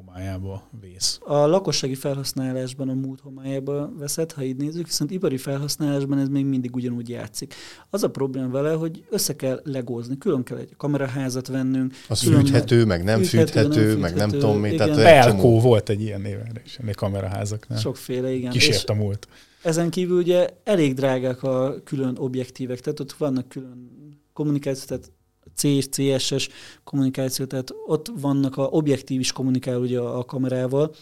homályába vész? A lakossági felhasználásban a múlt homályába veszett, ha így nézzük, viszont ipari felhasználásban ez még mindig ugyanúgy játszik. Az a probléma vele, hogy össze kell legózni, külön kell egy kameraházat vennünk. Az fűthető, meg nem fűthető, fűthető, nem meg nem tudom mi. Tehát Pelkó volt egy ilyen néven is, ennél kameraházaknál. Sokféle, igen. Kísért a múlt. Ezen kívül ugye elég drágák a külön objektívek, tehát ott vannak külön kommunikáció, tehát C CSS kommunikáció, tehát ott vannak a objektív is kommunikál ugye a, kamerával.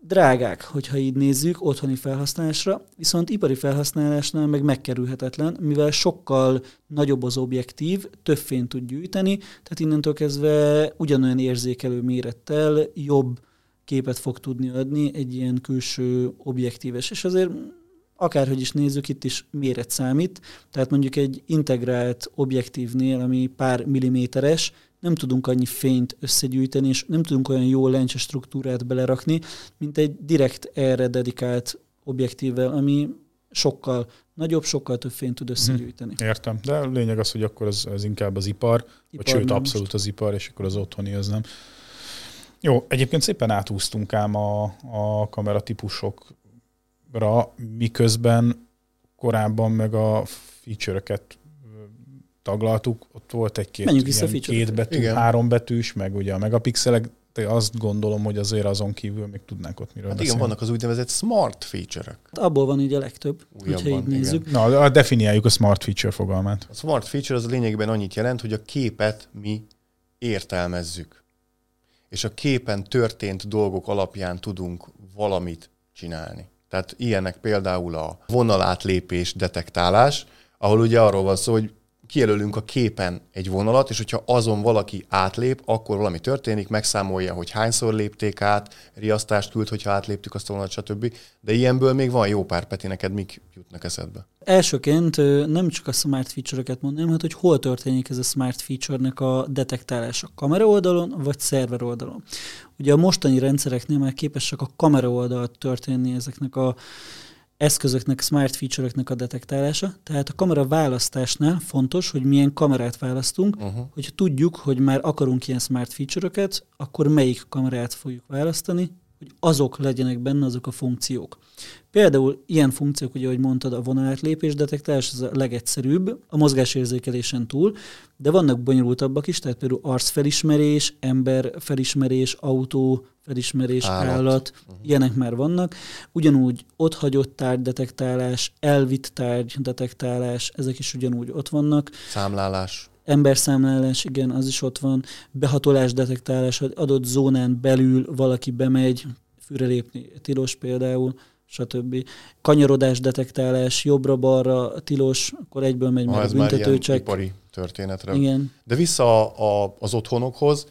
Drágák, hogyha így nézzük, otthoni felhasználásra, viszont ipari felhasználásnál meg megkerülhetetlen, mivel sokkal nagyobb az objektív, több fényt tud gyűjteni, tehát innentől kezdve ugyanolyan érzékelő mérettel jobb képet fog tudni adni egy ilyen külső objektíves. És azért akárhogy is nézzük, itt is méret számít, tehát mondjuk egy integrált objektívnél, ami pár milliméteres, nem tudunk annyi fényt összegyűjteni, és nem tudunk olyan jó lencse struktúrát belerakni, mint egy direkt erre dedikált objektívvel, ami sokkal nagyobb, sokkal több fényt tud összegyűjteni. Hm, értem, de a lényeg az, hogy akkor ez, ez inkább az ipar, ipar vagy sőt abszolút most. az ipar, és akkor az otthoni az nem. Jó, egyébként szépen átúztunk ám a, a kameratípusokra, miközben korábban meg a feature-öket taglaltuk, ott volt egy-két két betű, Igen. három betűs, meg ugye a megapixelek, de azt gondolom, hogy azért azon kívül még tudnánk ott miről hát beszélni. igen, vannak az úgynevezett smart feature-ök. Abból van így a legtöbb, hogyha így nézzük. Igen. Na, definiáljuk a smart feature fogalmát. A smart feature az a lényegben annyit jelent, hogy a képet mi értelmezzük. És a képen történt dolgok alapján tudunk valamit csinálni. Tehát ilyenek például a vonalátlépés detektálás, ahol ugye arról van szó, hogy kijelölünk a képen egy vonalat, és hogyha azon valaki átlép, akkor valami történik, megszámolja, hogy hányszor lépték át, riasztást küld, hogyha átléptük azt a vonalat, stb. De ilyenből még van jó pár, Peti, neked mik jutnak eszedbe? Elsőként nem csak a smart feature-öket mondanám, hát hogy hol történik ez a smart feature-nek a detektálása, kamera oldalon vagy szerver oldalon. Ugye a mostani rendszereknél már képesek a kamera oldalt történni ezeknek a eszközöknek, smart feature-öknek a detektálása. Tehát a kamera választásnál fontos, hogy milyen kamerát választunk, uh-huh. hogyha tudjuk, hogy már akarunk ilyen smart feature-öket, akkor melyik kamerát fogjuk választani, hogy azok legyenek benne azok a funkciók. Például ilyen funkciók, ugye, ahogy mondtad, a vonalátlépés detektálás, ez a legegyszerűbb, a mozgásérzékelésen túl, de vannak bonyolultabbak is, tehát például arcfelismerés, emberfelismerés, autó felismerés, állat, állat uh-huh. ilyenek már vannak. Ugyanúgy ott hagyott tárgy detektálás, elvitt tárgy detektálás, ezek is ugyanúgy ott vannak. Számlálás. Emberszámlálás, igen, az is ott van. Behatolás detektálás, hogy adott zónán belül valaki bemegy, fűre lépni tilos például, stb. Kanyarodás detektálás, jobbra-balra tilos, akkor egyből megy meg a büntetőcsek. ipari történetre. Igen. De vissza a, a, az otthonokhoz,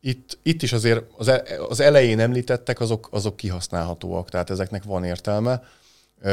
itt, itt is azért az, e, az elején említettek, azok, azok kihasználhatóak, tehát ezeknek van értelme.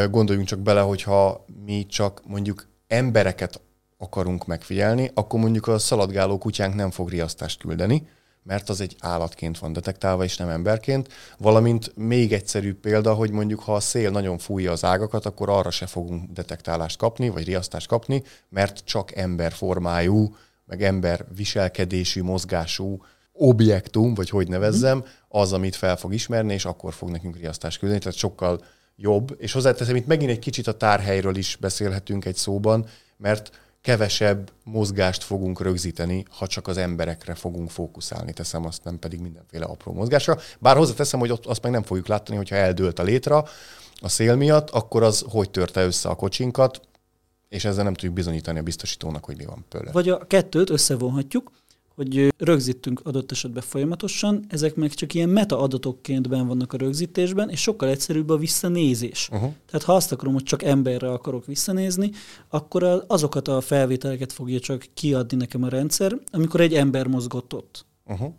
Gondoljunk csak bele, hogyha mi csak mondjuk embereket akarunk megfigyelni, akkor mondjuk a szaladgáló kutyánk nem fog riasztást küldeni, mert az egy állatként van detektálva, és nem emberként. Valamint még egyszerűbb példa, hogy mondjuk ha a szél nagyon fújja az ágakat, akkor arra se fogunk detektálást kapni, vagy riasztást kapni, mert csak emberformájú, meg ember viselkedésű, mozgású objektum, vagy hogy nevezzem, az, amit fel fog ismerni, és akkor fog nekünk riasztást küldeni, tehát sokkal jobb. És hozzáteszem, itt megint egy kicsit a tárhelyről is beszélhetünk egy szóban, mert kevesebb mozgást fogunk rögzíteni, ha csak az emberekre fogunk fókuszálni, teszem azt, nem pedig mindenféle apró mozgásra. Bár hozzáteszem, hogy ott azt meg nem fogjuk látni, hogyha eldőlt a létra a szél miatt, akkor az hogy törte össze a kocsinkat, és ezzel nem tudjuk bizonyítani a biztosítónak, hogy mi van pöle. Vagy a kettőt összevonhatjuk, hogy rögzítünk adott esetben folyamatosan, ezek meg csak ilyen meta adatokként ben vannak a rögzítésben, és sokkal egyszerűbb a visszanézés. Uh-huh. Tehát ha azt akarom, hogy csak emberre akarok visszanézni, akkor azokat a felvételeket fogja csak kiadni nekem a rendszer, amikor egy ember mozgott ott. Uh-huh.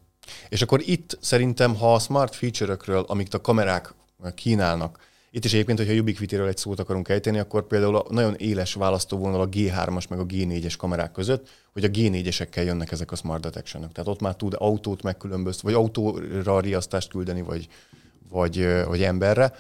És akkor itt szerintem, ha a smart feature-ökről, amiket a kamerák kínálnak, itt is egyébként, hogyha Ubiquity-ről egy szót akarunk ejteni, akkor például a nagyon éles választóvonal a G3-as meg a G4-es kamerák között, hogy a G4-esekkel jönnek ezek a smart detection -ök. Tehát ott már tud autót megkülönböztetni, vagy autóra riasztást küldeni, vagy, vagy, vagy emberre.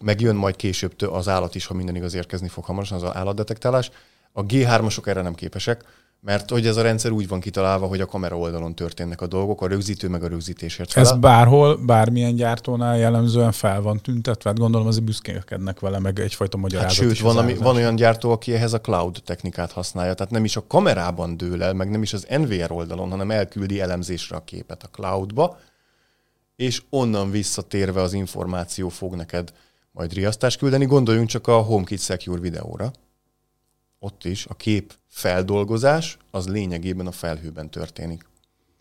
Meg jön majd később az állat is, ha minden igaz érkezni fog hamarosan, az állatdetektálás. A G3-asok erre nem képesek, mert hogy ez a rendszer úgy van kitalálva, hogy a kamera oldalon történnek a dolgok, a rögzítő meg a rögzítésért fel. Ez bárhol, bármilyen gyártónál jellemzően fel van tüntetve, hát gondolom azért büszkékednek vele, meg egyfajta magyarázat hát sőt, van, ami, van olyan gyártó, aki ehhez a cloud technikát használja, tehát nem is a kamerában dől el, meg nem is az NVR oldalon, hanem elküldi elemzésre a képet a cloudba, és onnan visszatérve az információ fog neked majd riasztást küldeni. Gondoljunk csak a HomeKit Secure videóra ott is a kép feldolgozás az lényegében a felhőben történik.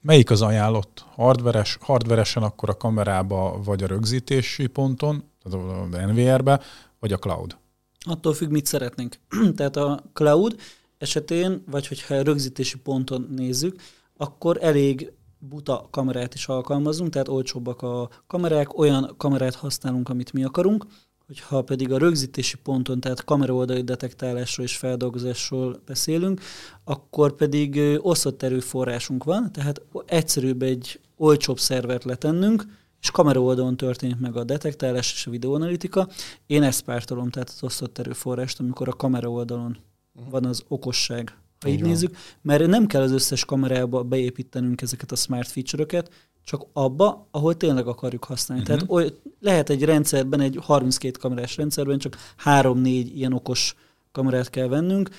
Melyik az ajánlott? Hardveres, hardveresen akkor a kamerába, vagy a rögzítési ponton, tehát a NVR-be, vagy a cloud? Attól függ, mit szeretnénk. <clears throat> tehát a cloud esetén, vagy hogyha a rögzítési ponton nézzük, akkor elég buta kamerát is alkalmazunk, tehát olcsóbbak a kamerák, olyan kamerát használunk, amit mi akarunk, Hogyha pedig a rögzítési ponton, tehát kameraoldali detektálásról és feldolgozásról beszélünk, akkor pedig osztott erőforrásunk van, tehát egyszerűbb egy olcsóbb szervert letennünk, és kamera oldalon történik meg a detektálás és a videóanalitika. Én ezt pártolom, tehát az osztott erőforrást, amikor a kamera oldalon uh-huh. van az okosság, ha így, így nézzük, mert nem kell az összes kamerába beépítenünk ezeket a smart feature-öket, csak abba, ahol tényleg akarjuk használni. Uh-huh. Tehát oly, lehet egy rendszerben, egy 32 kamerás rendszerben csak 3-4 ilyen okos kamerát kell vennünk,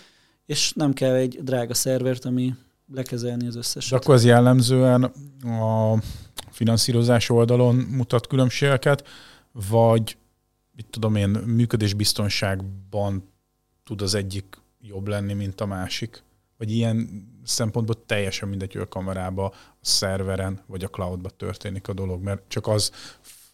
és nem kell egy drága szervert, ami lekezelni az összeset. De akkor ez jellemzően a finanszírozás oldalon mutat különbségeket, vagy mit tudom én, működésbiztonságban tud az egyik jobb lenni, mint a másik? Vagy ilyen szempontból teljesen mindegy, hogy a kamerába, a szerveren vagy a cloudba történik a dolog, mert csak az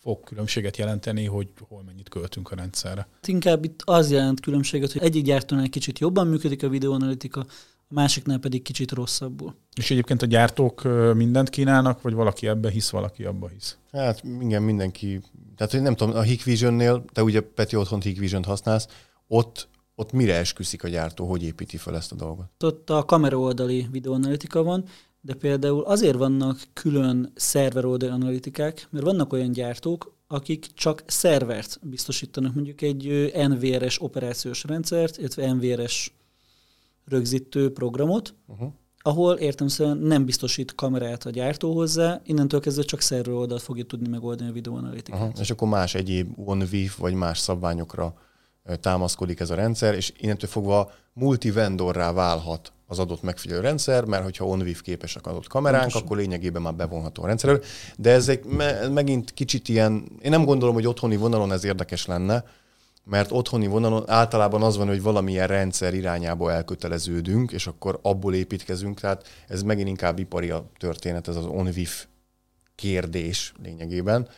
fog különbséget jelenteni, hogy hol mennyit költünk a rendszerre. Inkább itt az jelent különbséget, hogy egyik gyártónál kicsit jobban működik a videóanalitika, a másiknál pedig kicsit rosszabbul. És egyébként a gyártók mindent kínálnak, vagy valaki ebbe hisz, valaki abba hisz? Hát igen, mindenki. Tehát, hogy nem tudom, a Hikvision-nél, te ugye Peti otthon Hikvision-t használsz, ott ott mire esküszik a gyártó, hogy építi fel ezt a dolgot? Ott a kamera oldali videoanalitika van, de például azért vannak külön szerver oldali analitikák, mert vannak olyan gyártók, akik csak szervert biztosítanak, mondjuk egy NVRS operációs rendszert, illetve NVRS rögzítő programot, uh-huh. ahol értem nem biztosít kamerát a gyártó hozzá, innentől kezdve csak szerver oldalt fogja tudni megoldani a videoanalitikát. Uh-huh. És akkor más egyéb OneVIF vagy más szabványokra támaszkodik ez a rendszer, és innentől fogva multivendorrá válhat az adott megfigyelő rendszer, mert hogyha OnVIF képes a adott kameránk, Pontosan. akkor lényegében már bevonható a rendszerről. De ez egy, megint kicsit ilyen, én nem gondolom, hogy otthoni vonalon ez érdekes lenne, mert otthoni vonalon általában az van, hogy valamilyen rendszer irányába elköteleződünk, és akkor abból építkezünk, tehát ez megint inkább ipari a történet, ez az OnVIF kérdés lényegében.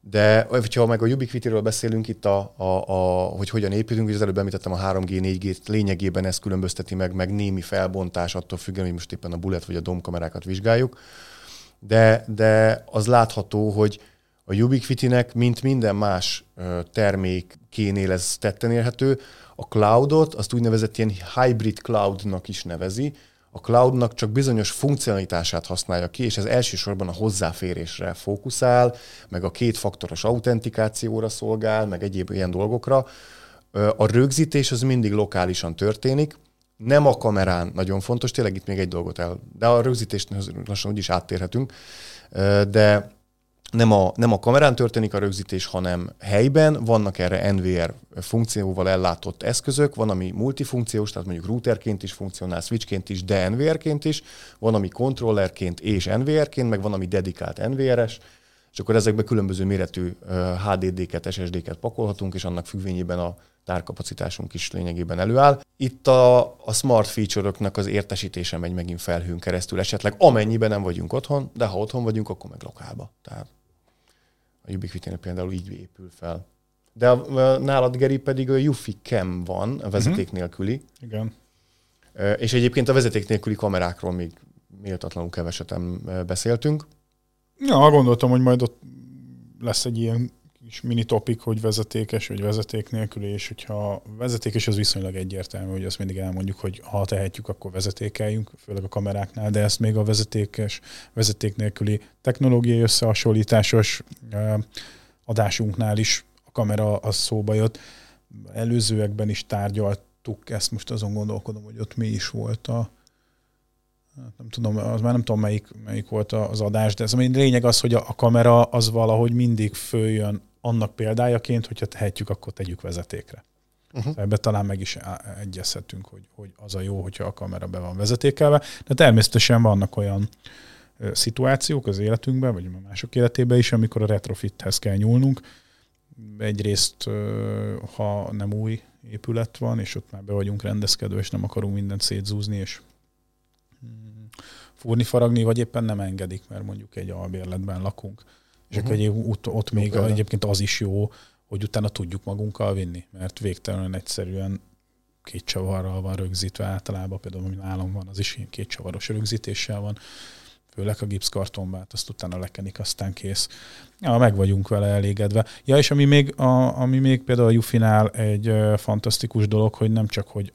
De ha meg a Ubiquity-ről beszélünk itt, a, a, a, hogy hogyan építünk, és az előbb említettem a 3G, 4G, lényegében ez különbözteti meg, meg némi felbontás attól függően, hogy most éppen a bullet vagy a dom kamerákat vizsgáljuk. De, de az látható, hogy a Ubiquity-nek, mint minden más termékénél ez tetten érhető, a cloudot, azt úgynevezett ilyen hybrid cloudnak is nevezi, a cloudnak csak bizonyos funkcionalitását használja ki, és ez elsősorban a hozzáférésre fókuszál, meg a kétfaktoros autentikációra szolgál, meg egyéb ilyen dolgokra. A rögzítés az mindig lokálisan történik, nem a kamerán nagyon fontos, tényleg itt még egy dolgot el, de a rögzítést lassan úgyis áttérhetünk, de nem a, nem a kamerán történik a rögzítés, hanem helyben. Vannak erre NVR funkcióval ellátott eszközök, van, ami multifunkciós, tehát mondjuk routerként is funkcionál, switchként is, de NVR-ként is, van, ami kontrollerként és NVR-ként, meg van, ami dedikált NVR-es, és akkor ezekbe különböző méretű HDD-ket, SSD-ket pakolhatunk, és annak függvényében a tárkapacitásunk is lényegében előáll. Itt a, a smart feature-öknek az értesítése megy megint felhőn keresztül, esetleg amennyiben nem vagyunk otthon, de ha otthon vagyunk, akkor meg lokálba. Tehát a ubiquiti például így épül fel. De a, a, nálad, Geri, pedig a Yufi Cam van, a vezeték mhm. nélküli. Igen. És egyébként a vezeték nélküli kamerákról még méltatlanul keveset beszéltünk. Ja, gondoltam, hogy majd ott lesz egy ilyen kis mini topik, hogy vezetékes vagy vezeték nélküli, és hogyha vezetékes, az viszonylag egyértelmű, hogy azt mindig elmondjuk, hogy ha tehetjük, akkor vezetékeljünk, főleg a kameráknál, de ezt még a vezetékes, vezeték nélküli technológiai összehasonlításos adásunknál is a kamera az szóba jött. Előzőekben is tárgyaltuk, ezt most azon gondolkodom, hogy ott mi is volt a, Hát nem tudom, az már nem tudom melyik, melyik volt az adás, de ez a lényeg az, hogy a kamera az valahogy mindig följön annak példájaként, hogyha tehetjük, akkor tegyük vezetékre. Uh-huh. Ebbe talán meg is egyezhetünk, hogy, hogy az a jó, hogyha a kamera be van vezetékelve, de természetesen vannak olyan szituációk az életünkben, vagy a mások életében is, amikor a retrofithez kell nyúlnunk. Egyrészt, ha nem új épület van, és ott már be vagyunk rendezkedve, és nem akarunk mindent szétzúzni, és fúrni, faragni, vagy éppen nem engedik, mert mondjuk egy albérletben lakunk. És uh-huh. akkor ott, ott még jó, egyébként az is jó, hogy utána tudjuk magunkkal vinni, mert végtelenül egyszerűen két csavarral van rögzítve általában, például ami nálam van, az is két csavaros rögzítéssel van, főleg a gipszkartonba, hát azt utána lekenik, aztán kész. Ja, meg vagyunk vele elégedve. Ja, és ami még, a, ami még például a Jufinál egy fantasztikus dolog, hogy nem csak, hogy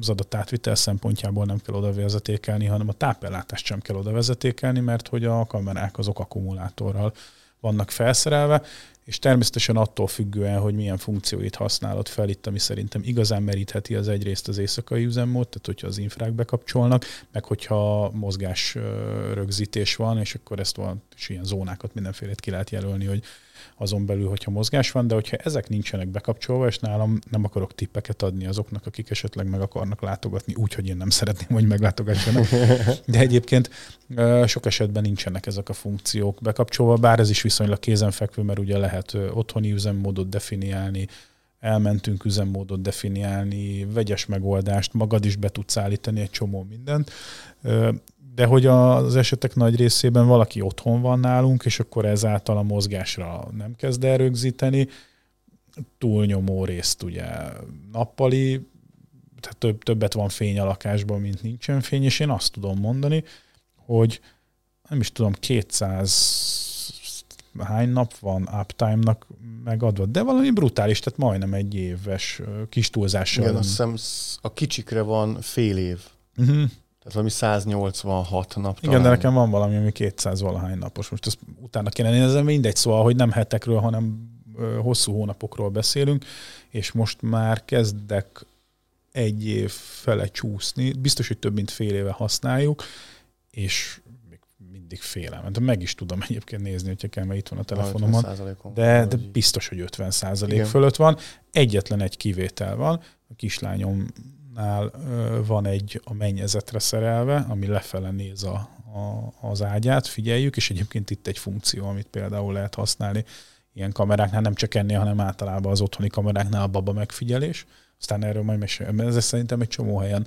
az adatátvitel szempontjából nem kell oda vezetékelni, hanem a tápellátást sem kell oda vezetékelni, mert hogy a kamerák azok akkumulátorral vannak felszerelve, és természetesen attól függően, hogy milyen funkcióit használod fel itt, ami szerintem igazán merítheti az egyrészt az éjszakai üzemmód, tehát hogyha az infrák bekapcsolnak, meg hogyha mozgás rögzítés van, és akkor ezt van, és ilyen zónákat mindenfélét ki lehet jelölni, hogy azon belül, hogyha mozgás van, de hogyha ezek nincsenek bekapcsolva, és nálam nem akarok tippeket adni azoknak, akik esetleg meg akarnak látogatni, úgy, hogy én nem szeretném, hogy meglátogassanak. <laughs> De egyébként sok esetben nincsenek ezek a funkciók bekapcsolva, bár ez is viszonylag kézenfekvő, mert ugye lehet otthoni üzemmódot definiálni, elmentünk üzemmódot definiálni, vegyes megoldást, magad is be tudsz állítani egy csomó mindent de hogy az esetek nagy részében valaki otthon van nálunk, és akkor ezáltal a mozgásra nem kezd el rögzíteni, túlnyomó részt ugye nappali, tehát több, többet van fény a lakásban, mint nincsen fény, és én azt tudom mondani, hogy nem is tudom, 200 hány nap van uptime-nak megadva, de valami brutális, tehát majdnem egy éves kis túlzással. Igen, azt hiszem a kicsikre van fél év. Uh-huh. Tehát valami 186 nap. Igen, talán. de nekem van valami, ami 200 valahány napos. Most azt utána kéne nézni, mindegy, szóval, hogy nem hetekről, hanem hosszú hónapokról beszélünk, és most már kezdek egy év fele csúszni. Biztos, hogy több mint fél éve használjuk, és még mindig félem. Hát meg is tudom egyébként nézni, hogyha kell, mert itt van a telefonomon. De, de biztos, hogy 50 százalék fölött van. Egyetlen egy kivétel van. A kislányom nál van egy a mennyezetre szerelve, ami lefele néz a, a, az ágyát, figyeljük, és egyébként itt egy funkció, amit például lehet használni ilyen kameráknál, nem csak ennél, hanem általában az otthoni kameráknál a baba megfigyelés. Aztán erről majd mesélem. Ez szerintem egy csomó helyen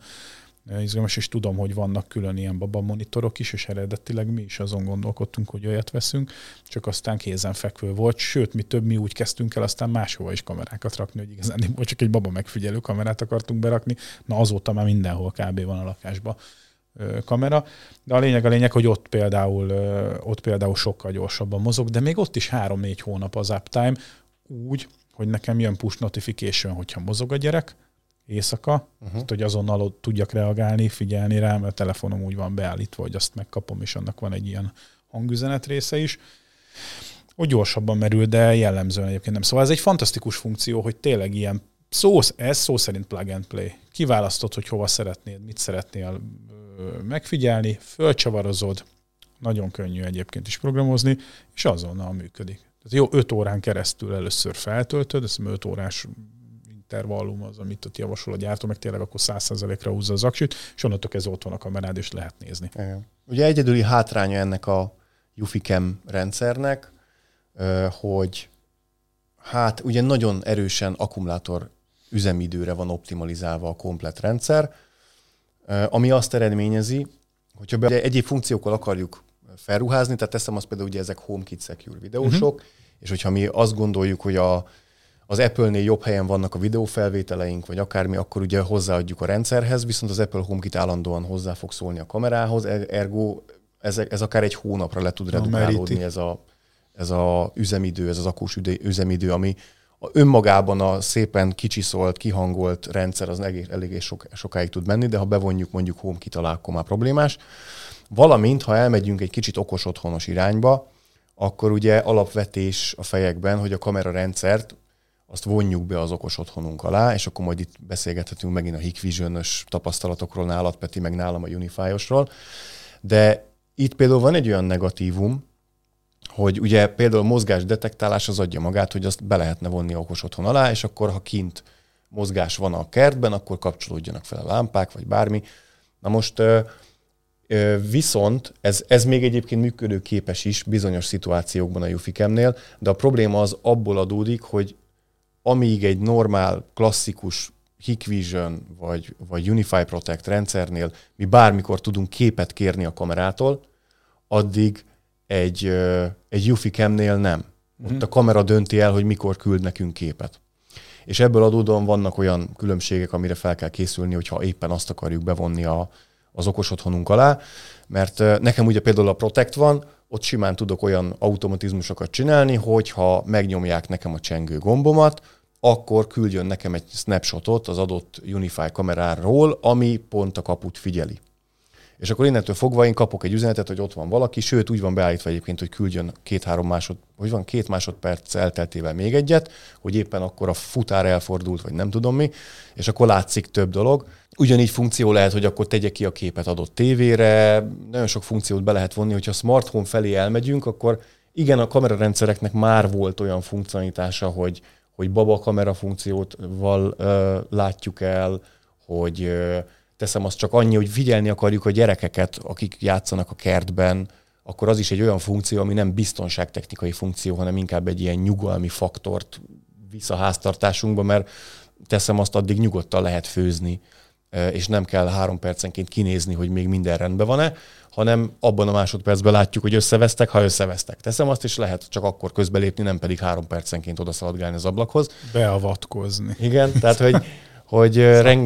izgalmas, és tudom, hogy vannak külön ilyen baba monitorok is, és eredetileg mi is azon gondolkodtunk, hogy olyat veszünk, csak aztán kézenfekvő volt, sőt, mi több mi úgy kezdtünk el aztán máshova is kamerákat rakni, hogy igazán nem csak egy baba megfigyelő kamerát akartunk berakni, na azóta már mindenhol kb. van a lakásban kamera, de a lényeg a lényeg, hogy ott például, ott például sokkal gyorsabban mozog, de még ott is 3-4 hónap az uptime, úgy, hogy nekem jön push notification, hogyha mozog a gyerek, éjszaka, uh-huh. hogy azonnal tudjak reagálni, figyelni rá, mert a telefonom úgy van beállítva, hogy azt megkapom, és annak van egy ilyen hangüzenet része is. Hogy gyorsabban merül, de jellemzően egyébként nem. Szóval ez egy fantasztikus funkció, hogy tényleg ilyen szó, ez szó szerint plug and play. Kiválasztod, hogy hova szeretnéd, mit szeretnél megfigyelni, fölcsavarozod, nagyon könnyű egyébként is programozni, és azonnal működik. Tehát jó, 5 órán keresztül először feltöltöd, ez 5 órás intervallum az, amit ott javasol a gyártó, meg tényleg akkor 100%-ra húzza az aksit, és onnantól kezdve ott van a kamerád, és lehet nézni. Igen. Ugye egyedüli hátránya ennek a Yuficam rendszernek, hogy hát ugye nagyon erősen akkumulátor üzemidőre van optimalizálva a komplet rendszer, ami azt eredményezi, hogyha egyéb funkciókkal akarjuk felruházni, tehát teszem azt például ugye ezek HomeKit Secure videósok, uh-huh. és hogyha mi azt gondoljuk, hogy a az Apple-nél jobb helyen vannak a videófelvételeink, vagy akármi, akkor ugye hozzáadjuk a rendszerhez, viszont az Apple HomeKit állandóan hozzá fog szólni a kamerához, er- ergo ez, ez akár egy hónapra le tud redukálódni ez a, ez a üzemidő, ez az akós üzemidő, ami önmagában a szépen kicsiszolt, kihangolt rendszer az elég, eléggé sok, sokáig tud menni, de ha bevonjuk mondjuk HomeKit alá, akkor már problémás. Valamint, ha elmegyünk egy kicsit okos otthonos irányba, akkor ugye alapvetés a fejekben, hogy a kamerarendszert azt vonjuk be az okos otthonunk alá, és akkor majd itt beszélgethetünk megint a hikvision tapasztalatokról nálad, Peti, meg nálam a Unify-osról. De itt például van egy olyan negatívum, hogy ugye például mozgás detektálás az adja magát, hogy azt be lehetne vonni okos otthon alá, és akkor ha kint mozgás van a kertben, akkor kapcsolódjanak fel a lámpák, vagy bármi. Na most Viszont ez, ez még egyébként működőképes is bizonyos szituációkban a Jufikemnél, de a probléma az abból adódik, hogy amíg egy normál, klasszikus Hikvision vagy, vagy Unify Protect rendszernél mi bármikor tudunk képet kérni a kamerától, addig egy, egy Ufi Cam-nél nem. Mm-hmm. Ott a kamera dönti el, hogy mikor küld nekünk képet. És ebből adódóan vannak olyan különbségek, amire fel kell készülni, hogyha éppen azt akarjuk bevonni a, az okos otthonunk alá, mert nekem ugye például a Protect van, ott simán tudok olyan automatizmusokat csinálni, hogyha megnyomják nekem a csengő gombomat, akkor küldjön nekem egy snapshotot az adott Unify kameráról, ami pont a kaput figyeli. És akkor innentől fogva én kapok egy üzenetet, hogy ott van valaki, sőt úgy van beállítva egyébként, hogy küldjön két-három másod, hogy van két másodperc elteltével még egyet, hogy éppen akkor a futár elfordult, vagy nem tudom mi, és akkor látszik több dolog. Ugyanígy funkció lehet, hogy akkor tegye ki a képet adott tévére, nagyon sok funkciót be lehet vonni, hogyha smart home felé elmegyünk, akkor igen, a kamerarendszereknek már volt olyan funkcionalitása, hogy, hogy baba kamera funkcióval uh, látjuk el, hogy uh, teszem azt csak annyi, hogy figyelni akarjuk a gyerekeket, akik játszanak a kertben, akkor az is egy olyan funkció, ami nem biztonságtechnikai funkció, hanem inkább egy ilyen nyugalmi faktort visz a háztartásunkba, mert teszem azt, addig nyugodtan lehet főzni, és nem kell három percenként kinézni, hogy még minden rendben van-e, hanem abban a másodpercben látjuk, hogy összevesztek, ha összevesztek. Teszem azt, és lehet csak akkor közbelépni, nem pedig három percenként odaszaladgálni az ablakhoz. Beavatkozni. Igen, tehát hogy hogy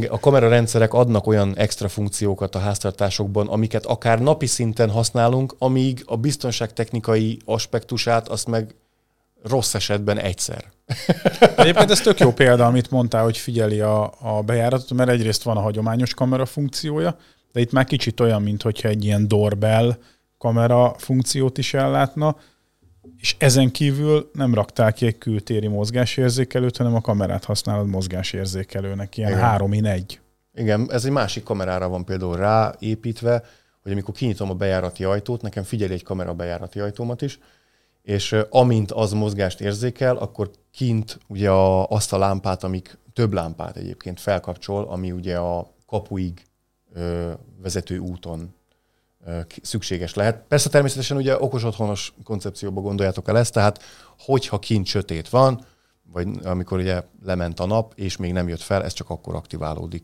a kamerarendszerek adnak olyan extra funkciókat a háztartásokban, amiket akár napi szinten használunk, amíg a biztonságtechnikai aspektusát azt meg rossz esetben egyszer. <laughs> Egyébként ez tök jó példa, amit mondtál, hogy figyeli a, a bejáratot, mert egyrészt van a hagyományos kamera funkciója, de itt már kicsit olyan, mint hogyha egy ilyen doorbell kamera funkciót is ellátna, és ezen kívül nem raktál ki egy kültéri mozgásérzékelőt, hanem a kamerát használod mozgásérzékelőnek, ilyen Igen. három in egy. Igen, ez egy másik kamerára van például ráépítve, hogy amikor kinyitom a bejárati ajtót, nekem figyeli egy kamera a bejárati ajtómat is, és amint az mozgást érzékel, akkor kint ugye a, azt a lámpát, amik több lámpát egyébként felkapcsol, ami ugye a kapuig ö, vezető úton szükséges lehet. Persze természetesen ugye okos otthonos koncepcióba gondoljátok el ezt, tehát hogyha kint sötét van, vagy amikor ugye lement a nap, és még nem jött fel, ez csak akkor aktiválódik.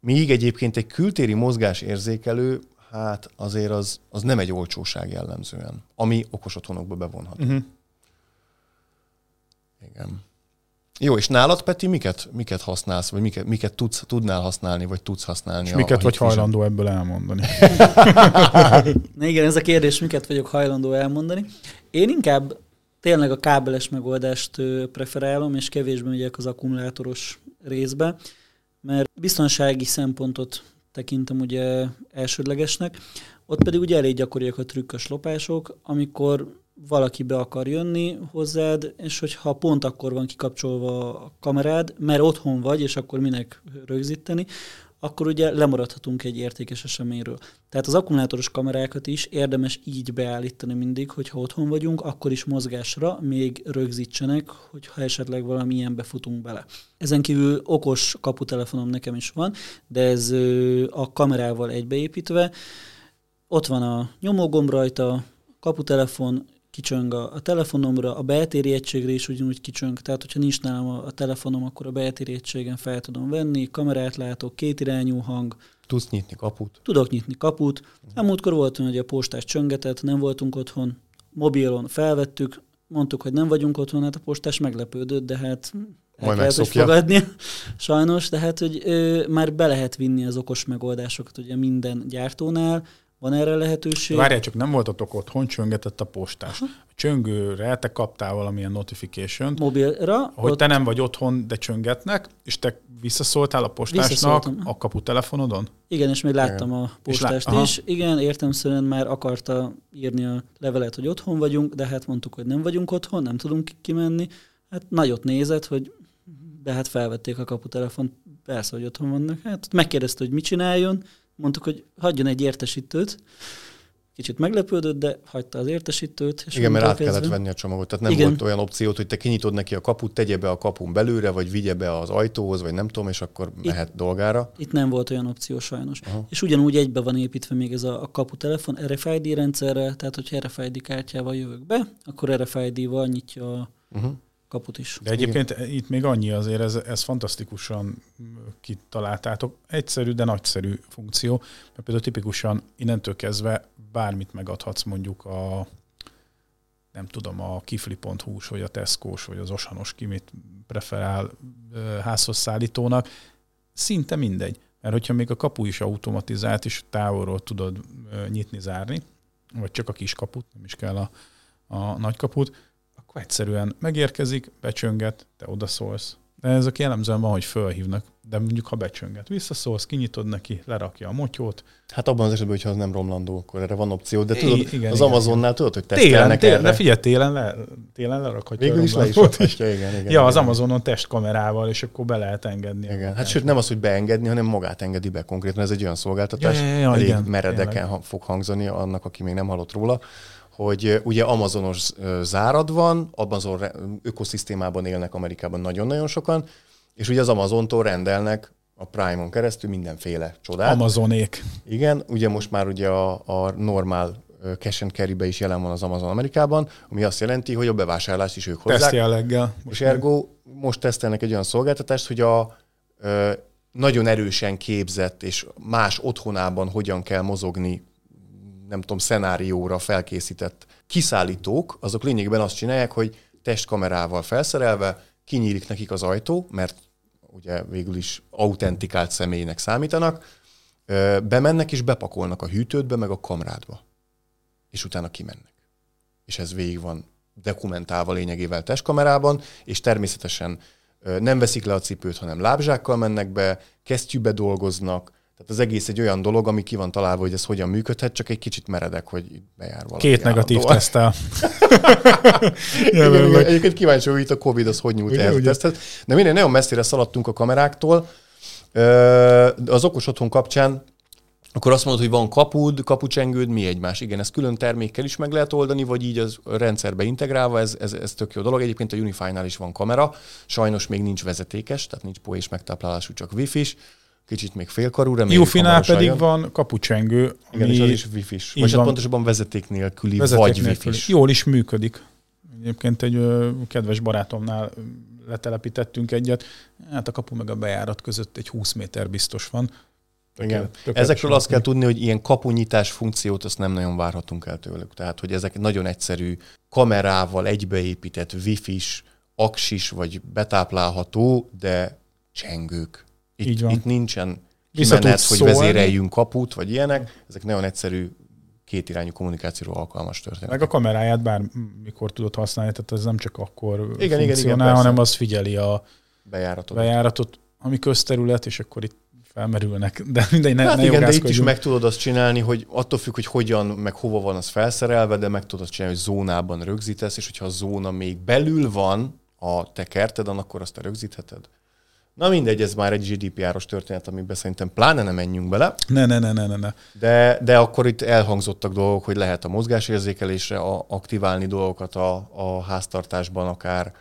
Míg egyébként egy kültéri mozgás érzékelő, hát azért az, az nem egy olcsóság jellemzően, ami okos otthonokba bevonható. Uh-huh. Igen. Jó, és nálad, Peti, miket, miket használsz, vagy miket, miket tudsz, tudnál használni, vagy tudsz használni? És a, miket a vagy hajlandó ebből elmondani? Na <laughs> igen, ez a kérdés, miket vagyok hajlandó elmondani. Én inkább tényleg a kábeles megoldást preferálom, és kevésbé megyek az akkumulátoros részbe, mert biztonsági szempontot tekintem ugye elsődlegesnek, ott pedig ugye elég gyakoriak a trükkös lopások, amikor valaki be akar jönni hozzád, és hogyha pont akkor van kikapcsolva a kamerád, mert otthon vagy, és akkor minek rögzíteni, akkor ugye lemaradhatunk egy értékes eseményről. Tehát az akkumulátoros kamerákat is érdemes így beállítani mindig, hogyha otthon vagyunk, akkor is mozgásra még rögzítsenek, hogyha esetleg valamilyen befutunk bele. Ezen kívül okos kaputelefonom nekem is van, de ez a kamerával egybeépítve. Ott van a nyomógomb rajta, kaputelefon, kicsöng a, a telefonomra, a beltéri egységre is ugyanúgy kicsöng, tehát hogyha nincs nálam a, a telefonom, akkor a beltéri egységen fel tudom venni, kamerát látok, kétirányú hang. Tudsz nyitni kaput? Tudok nyitni kaput. A múltkor volt, hogy a postás csöngetett, nem voltunk otthon, mobilon felvettük, mondtuk, hogy nem vagyunk otthon, hát a postás meglepődött, de hát el Majd kellett, fogadni, <laughs> sajnos, de hát, hogy ö, már be lehet vinni az okos megoldásokat ugye minden gyártónál, van erre lehetőség? Várjál, csak nem voltatok otthon, csöngetett a postás. Aha. A csöngőre te kaptál valamilyen notification Mobilra. Hogy ott... te nem vagy otthon, de csöngetnek, és te visszaszóltál a postásnak a kapu telefonodon? Igen, és még láttam Igen. a postást lá... is. Igen, értemszerűen már akarta írni a levelet, hogy otthon vagyunk, de hát mondtuk, hogy nem vagyunk otthon, nem tudunk kimenni. Hát nagyot nézett, hogy de hát felvették a kaputelefont, persze, hogy otthon vannak. Hát megkérdezte, hogy mit csináljon, mondtuk, hogy hagyjon egy értesítőt, kicsit meglepődött, de hagyta az értesítőt. És Igen, mert át kezdve... kellett venni a csomagot. Tehát nem Igen. volt olyan opciót, hogy te kinyitod neki a kaput, tegye be a kapun belőle, vagy vigye be az ajtóhoz, vagy nem tudom, és akkor itt, mehet dolgára. Itt nem volt olyan opció sajnos. Aha. És ugyanúgy egybe van építve még ez a, a kapu telefon RFID rendszerre, tehát hogyha RFID kártyával jövök be, akkor RFID-val nyitja a uh-huh kaput is. De egyébként Igen. itt még annyi azért, ez, ez fantasztikusan kitaláltátok. Egyszerű, de nagyszerű funkció, mert például tipikusan innentől kezdve bármit megadhatsz mondjuk a nem tudom, a kifli.hu vagy a tesco vagy az osanos ki preferál házhoz szállítónak, szinte mindegy. Mert hogyha még a kapu is automatizált, és távolról tudod nyitni, zárni, vagy csak a kis kaput, nem is kell a, a nagy kaput, akkor egyszerűen megérkezik, becsönget, te odaszólsz. De ez a jellemzően van, hogy fölhívnak, de mondjuk ha becsönget, visszaszólsz, kinyitod neki, lerakja a motyót. Hát abban az esetben, hogyha az nem romlandó, akkor erre van opció, de tudod, I- igen, az igen, Amazonnál tudod, hogy tesztelnek télen, télen, De figyelj, télen, le, télen lerakhatja. Végül is le is rakhatja, igen, igen. Ja, igen, az Amazonon testkamerával, és akkor be lehet engedni. Igen, hát sőt nem az, hogy beengedni, hanem magát engedi be konkrétan. Ez egy olyan szolgáltatás, ja, ja, ja, elég igen, meredeken tényleg. fog hangzani annak, aki még nem hallott róla, hogy ugye Amazonos zárad van, Amazon ökoszisztémában élnek Amerikában nagyon-nagyon sokan, és ugye az Amazontól rendelnek a Prime-on keresztül mindenféle csodát. Amazonék. Igen, ugye most már ugye a, a normál cash and carry is jelen van az Amazon Amerikában, ami azt jelenti, hogy a bevásárlást is ők hozzák. Teszt jelleggel. És ergo most tesztelnek egy olyan szolgáltatást, hogy a ö, nagyon erősen képzett és más otthonában hogyan kell mozogni nem tudom, szenárióra felkészített kiszállítók, azok lényegében azt csinálják, hogy testkamerával felszerelve kinyílik nekik az ajtó, mert ugye végül is autentikált személynek számítanak, bemennek és bepakolnak a hűtődbe, meg a kamrádba. És utána kimennek. És ez végig van dokumentálva lényegével testkamerában, és természetesen nem veszik le a cipőt, hanem lábzsákkal mennek be, kesztyűbe dolgoznak, tehát az egész egy olyan dolog, ami ki van találva, hogy ez hogyan működhet, csak egy kicsit meredek, hogy bejár valaki. Két negatív tesztel. <laughs> Egyébként kíváncsi, hogy itt a Covid az hogy nyújt el tesztet. De minden nagyon messzire szaladtunk a kameráktól. Az okos otthon kapcsán akkor azt mondod, hogy van kapud, kapucsengőd, mi egymás. Igen, ezt külön termékkel is meg lehet oldani, vagy így az rendszerbe integrálva, ez, ez, ez tök jó dolog. Egyébként a Unify-nál is van kamera, sajnos még nincs vezetékes, tehát nincs po és megtáplálású, csak wifi-s kicsit még félkarú, reméljük Ufinál pedig jön. van kapucsengő. Igen, és az is wifi-s. Vagy hát pontosabban vezeték nélküli, vezeték vagy nélküli. wifi-s. Jól is működik. Egyébként egy ö, kedves barátomnál letelepítettünk egyet, hát a kapu meg a bejárat között egy 20 méter biztos van. Igen. Ezekről azt kell tudni, hogy ilyen kapunyítás funkciót azt nem nagyon várhatunk el tőlük. Tehát, hogy ezek nagyon egyszerű kamerával egybeépített wifi-s, aksis vagy betáplálható, de csengők. Itt, Így van. itt nincsen kimenet, hogy vezéreljünk kaput, vagy ilyenek. Ezek nagyon egyszerű kétirányú kommunikációra alkalmas történet. Meg a kameráját bármikor tudod használni, tehát ez nem csak akkor igen, igen, igen, hanem az figyeli a bejáratot. bejáratot, ami közterület, és akkor itt felmerülnek, de mindegy, ne, hát ne igen, de itt is meg tudod azt csinálni, hogy attól függ, hogy hogyan, meg hova van az felszerelve, de meg tudod csinálni, hogy zónában rögzítesz, és hogyha a zóna még belül van a te kerted, akkor azt te rögzítheted. Na mindegy, ez már egy GDPR-os történet, amiben szerintem pláne nem menjünk bele. Ne, ne, ne, ne, ne. ne. De, de akkor itt elhangzottak dolgok, hogy lehet a mozgásérzékelésre aktiválni dolgokat a, a háztartásban, akár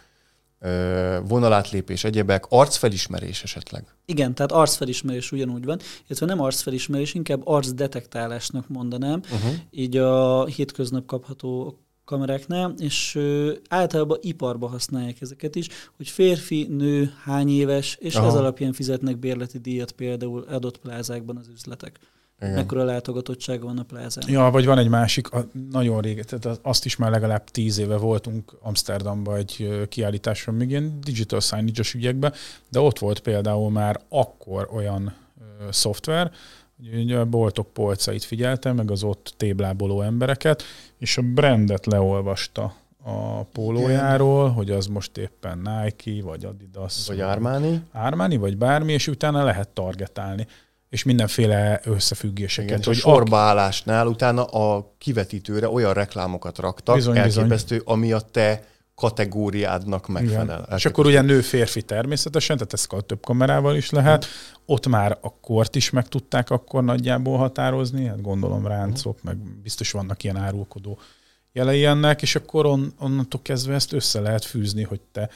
vonalátlépés, egyebek, arcfelismerés esetleg. Igen, tehát arcfelismerés ugyanúgy van, illetve nem arcfelismerés, inkább arcdetektálásnak mondanám. Uh-huh. Így a hétköznap kapható kameráknál, és ö, általában iparba használják ezeket is, hogy férfi, nő, hány éves, és Aha. ez alapján fizetnek bérleti díjat például adott plázákban az üzletek. Igen. Mekkora látogatottsága van a plázán. Ja, vagy van egy másik, a, nagyon régen, tehát azt is már legalább tíz éve voltunk Amsterdamba egy kiállításon, még ilyen digital signage ügyekben, de ott volt például már akkor olyan ö, szoftver, Ugye a boltok polcait figyeltem, meg az ott tébláboló embereket, és a brandet leolvasta a pólójáról, hogy az most éppen Nike, vagy Adidas. Vagy Armani. Armani, vagy bármi, és utána lehet targetálni és mindenféle összefüggéseket. Igen, hogy sorbaállásnál utána a kivetítőre olyan reklámokat raktak, bizony, elképesztő, bizony. ami a te kategóriádnak megfelel. És akkor ugye nő-férfi természetesen, tehát ezt több kamerával is lehet. Mm. Ott már a kort is meg tudták akkor nagyjából határozni, hát gondolom ráncok, mm. meg biztos vannak ilyen árulkodó jelei ennek, és akkor on, onnantól kezdve ezt össze lehet fűzni, hogy te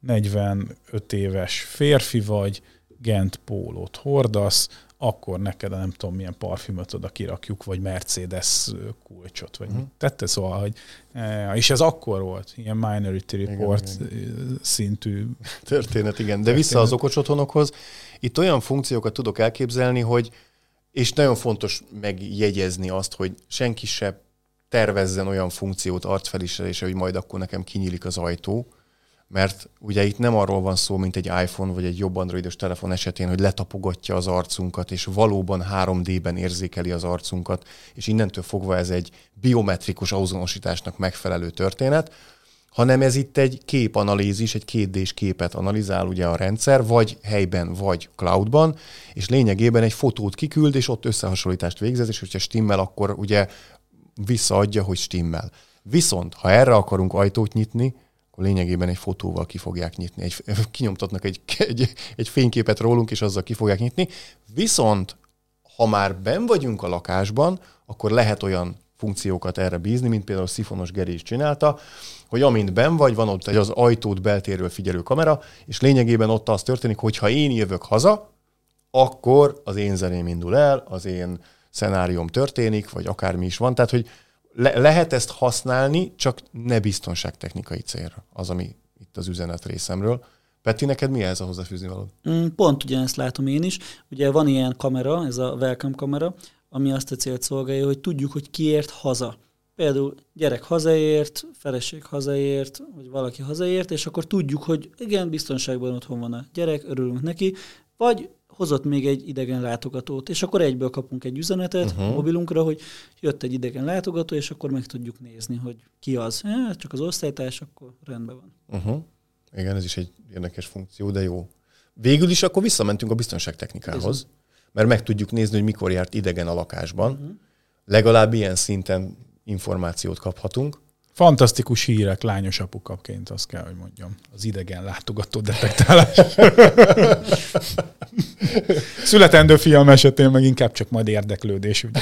45 éves férfi vagy, Gent pólót hordasz, akkor neked nem tudom milyen parfümöt oda kirakjuk, vagy Mercedes kulcsot, vagy uh-huh. mit tette, szóval, hogy e, és ez akkor volt, ilyen Minority Report igen, igen. szintű <laughs> történet, igen. De történet. vissza az okos otthonokhoz, itt olyan funkciókat tudok elképzelni, hogy és nagyon fontos megjegyezni azt, hogy senki se tervezzen olyan funkciót arcfelismerésre, hogy majd akkor nekem kinyílik az ajtó, mert ugye itt nem arról van szó, mint egy iPhone vagy egy jobb androidos telefon esetén, hogy letapogatja az arcunkat, és valóban 3D-ben érzékeli az arcunkat, és innentől fogva ez egy biometrikus azonosításnak megfelelő történet, hanem ez itt egy képanalízis, egy kétdés képet analizál ugye a rendszer, vagy helyben, vagy cloudban, és lényegében egy fotót kiküld, és ott összehasonlítást végzez, és hogyha stimmel, akkor ugye visszaadja, hogy stimmel. Viszont, ha erre akarunk ajtót nyitni, akkor lényegében egy fotóval ki fogják nyitni. Egy, <laughs> kinyomtatnak egy, egy, egy fényképet rólunk, és azzal ki fogják nyitni. Viszont, ha már ben vagyunk a lakásban, akkor lehet olyan funkciókat erre bízni, mint például Szifonos Geri is csinálta, hogy amint ben vagy, van ott egy az ajtót beltérről figyelő kamera, és lényegében ott az történik, hogy ha én jövök haza, akkor az én zeném indul el, az én szenárium történik, vagy akármi is van. Tehát, hogy le- lehet ezt használni, csak ne biztonságtechnikai célra. Az, ami itt az üzenet részemről. Peti, neked mi ez a hozzáfűzni való? Mm, pont ugyanezt látom én is. Ugye van ilyen kamera, ez a welcome kamera, ami azt a célt szolgálja, hogy tudjuk, hogy kiért haza. Például gyerek hazaért, feleség hazaért, vagy valaki hazaért, és akkor tudjuk, hogy igen, biztonságban otthon van a gyerek, örülünk neki, vagy hozott még egy idegen látogatót, és akkor egyből kapunk egy üzenetet uh-huh. mobilunkra, hogy jött egy idegen látogató, és akkor meg tudjuk nézni, hogy ki az. Ja, csak az osztálytárs, akkor rendben van. Uh-huh. Igen, ez is egy érdekes funkció, de jó. Végül is akkor visszamentünk a biztonságtechnikához, Bizony. mert meg tudjuk nézni, hogy mikor járt idegen a lakásban. Uh-huh. Legalább ilyen szinten információt kaphatunk. Fantasztikus hírek lányos apukaként, azt kell, hogy mondjam. Az idegen látogató detektálás. <laughs> Születendő fiam esetén meg inkább csak majd érdeklődés. Ugye?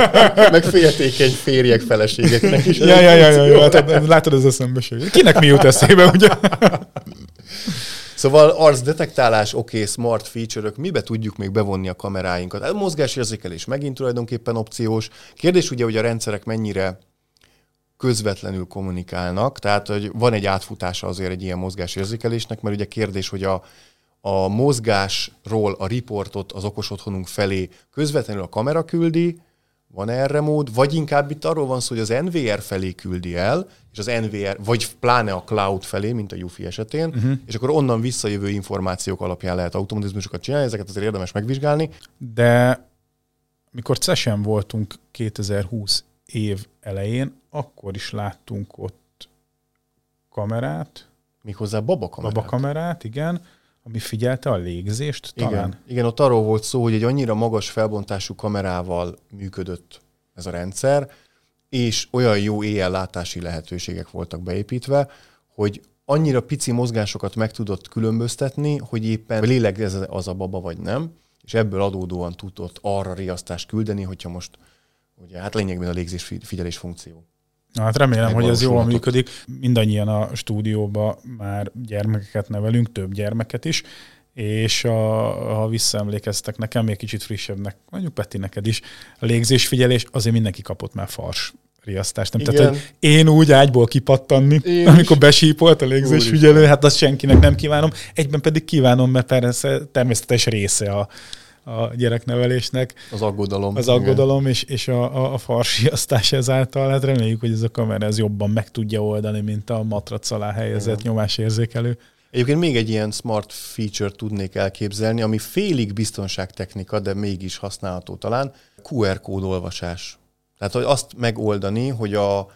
<laughs> meg féltékeny férjek, feleségeknek is. ja, ja, ja, ja, ja, látod, látod az eszembeség. Kinek mi jut eszébe, ugye? <laughs> Szóval arcdetektálás, oké, okay, smart feature-ök, mibe tudjuk még bevonni a kameráinkat? A mozgásérzékelés megint tulajdonképpen opciós. Kérdés ugye, hogy a rendszerek mennyire közvetlenül kommunikálnak, tehát hogy van egy átfutása azért egy ilyen mozgásérzékelésnek, mert ugye kérdés, hogy a, a mozgásról a riportot az okos otthonunk felé közvetlenül a kamera küldi, van erre mód, vagy inkább itt arról van szó, hogy az NVR felé küldi el, és az NVR, vagy pláne a cloud felé, mint a UFI esetén, uh-huh. és akkor onnan visszajövő információk alapján lehet automatizmusokat csinálni, ezeket azért érdemes megvizsgálni. De mikor CESEN voltunk 2020 év elején, akkor is láttunk ott kamerát. Méghozzá babakamerát. Babakamerát, igen, ami figyelte a légzést talán. Igen, igen, ott arról volt szó, hogy egy annyira magas felbontású kamerával működött ez a rendszer, és olyan jó éjjellátási lehetőségek voltak beépítve, hogy annyira pici mozgásokat meg tudott különböztetni, hogy éppen léleg ez az a baba vagy nem, és ebből adódóan tudott arra riasztást küldeni, hogyha most ugye, hát lényegben a légzés figyelés funkció. Na, hát remélem, hogy ez jól működik. Mindannyian a stúdióban már gyermekeket nevelünk, több gyermeket is, és a, ha visszaemlékeztek nekem, még kicsit frissebbnek, mondjuk Peti neked is, a légzésfigyelés, azért mindenki kapott már fars riasztást. Nem? Tehát, hogy én úgy ágyból kipattanni, én amikor besípolt a légzésfigyelő, hát azt senkinek nem kívánom. Egyben pedig kívánom, mert persze természetes része a, a gyereknevelésnek. Az aggodalom. Az aggodalom és, és a, a, a farsiasztás <laughs> ezáltal. Hát reméljük, hogy ez a kamera ez jobban meg tudja oldani, mint a matrac alá helyezett Igen. nyomásérzékelő. Egyébként még egy ilyen smart feature tudnék elképzelni, ami félig biztonságtechnika, de mégis használható talán, QR kód olvasás. Tehát, hogy azt megoldani, hogy a,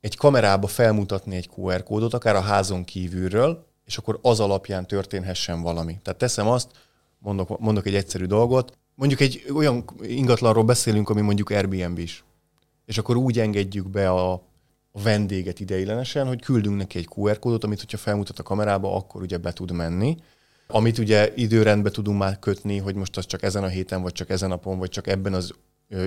egy kamerába felmutatni egy QR kódot, akár a házon kívülről, és akkor az alapján történhessen valami. Tehát teszem azt, mondok, mondok egy egyszerű dolgot, mondjuk egy olyan ingatlanról beszélünk, ami mondjuk Airbnb is. És akkor úgy engedjük be a, a vendéget ideiglenesen, hogy küldünk neki egy QR kódot, amit hogyha felmutat a kamerába, akkor ugye be tud menni. Amit ugye időrendbe tudunk már kötni, hogy most az csak ezen a héten, vagy csak ezen a napon, vagy csak ebben az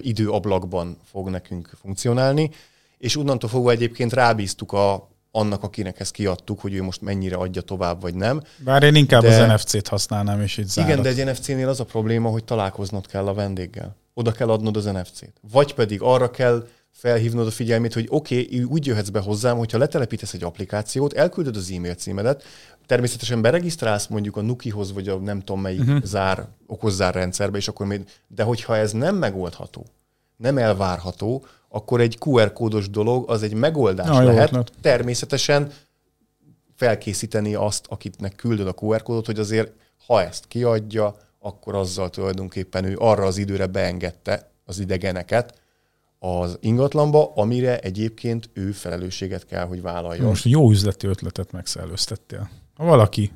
időablakban fog nekünk funkcionálni. És onnantól fogva egyébként rábíztuk a, annak, akinek ezt kiadtuk, hogy ő most mennyire adja tovább, vagy nem. Bár én inkább de... az NFC-t használnám, és így zárat. Igen, de egy NFC-nél az a probléma, hogy találkoznod kell a vendéggel. Oda kell adnod az NFC-t. Vagy pedig arra kell felhívnod a figyelmét, hogy oké, okay, úgy jöhetsz be hozzám, hogyha letelepítesz egy applikációt, elküldöd az e-mail címedet, természetesen beregisztrálsz mondjuk a Nukihoz, vagy a nem tudom melyik uh-huh. zár, okozzár rendszerbe, és akkor még, de hogyha ez nem megoldható, nem elvárható, akkor egy QR kódos dolog az egy megoldás Na, lehet. Jó, Természetesen felkészíteni azt, akitnek küldöd a QR kódot, hogy azért ha ezt kiadja, akkor azzal tulajdonképpen ő arra az időre beengedte az idegeneket az ingatlanba, amire egyébként ő felelősséget kell, hogy vállaljon. Most jó üzleti ötletet megszellőztettél. Ha valaki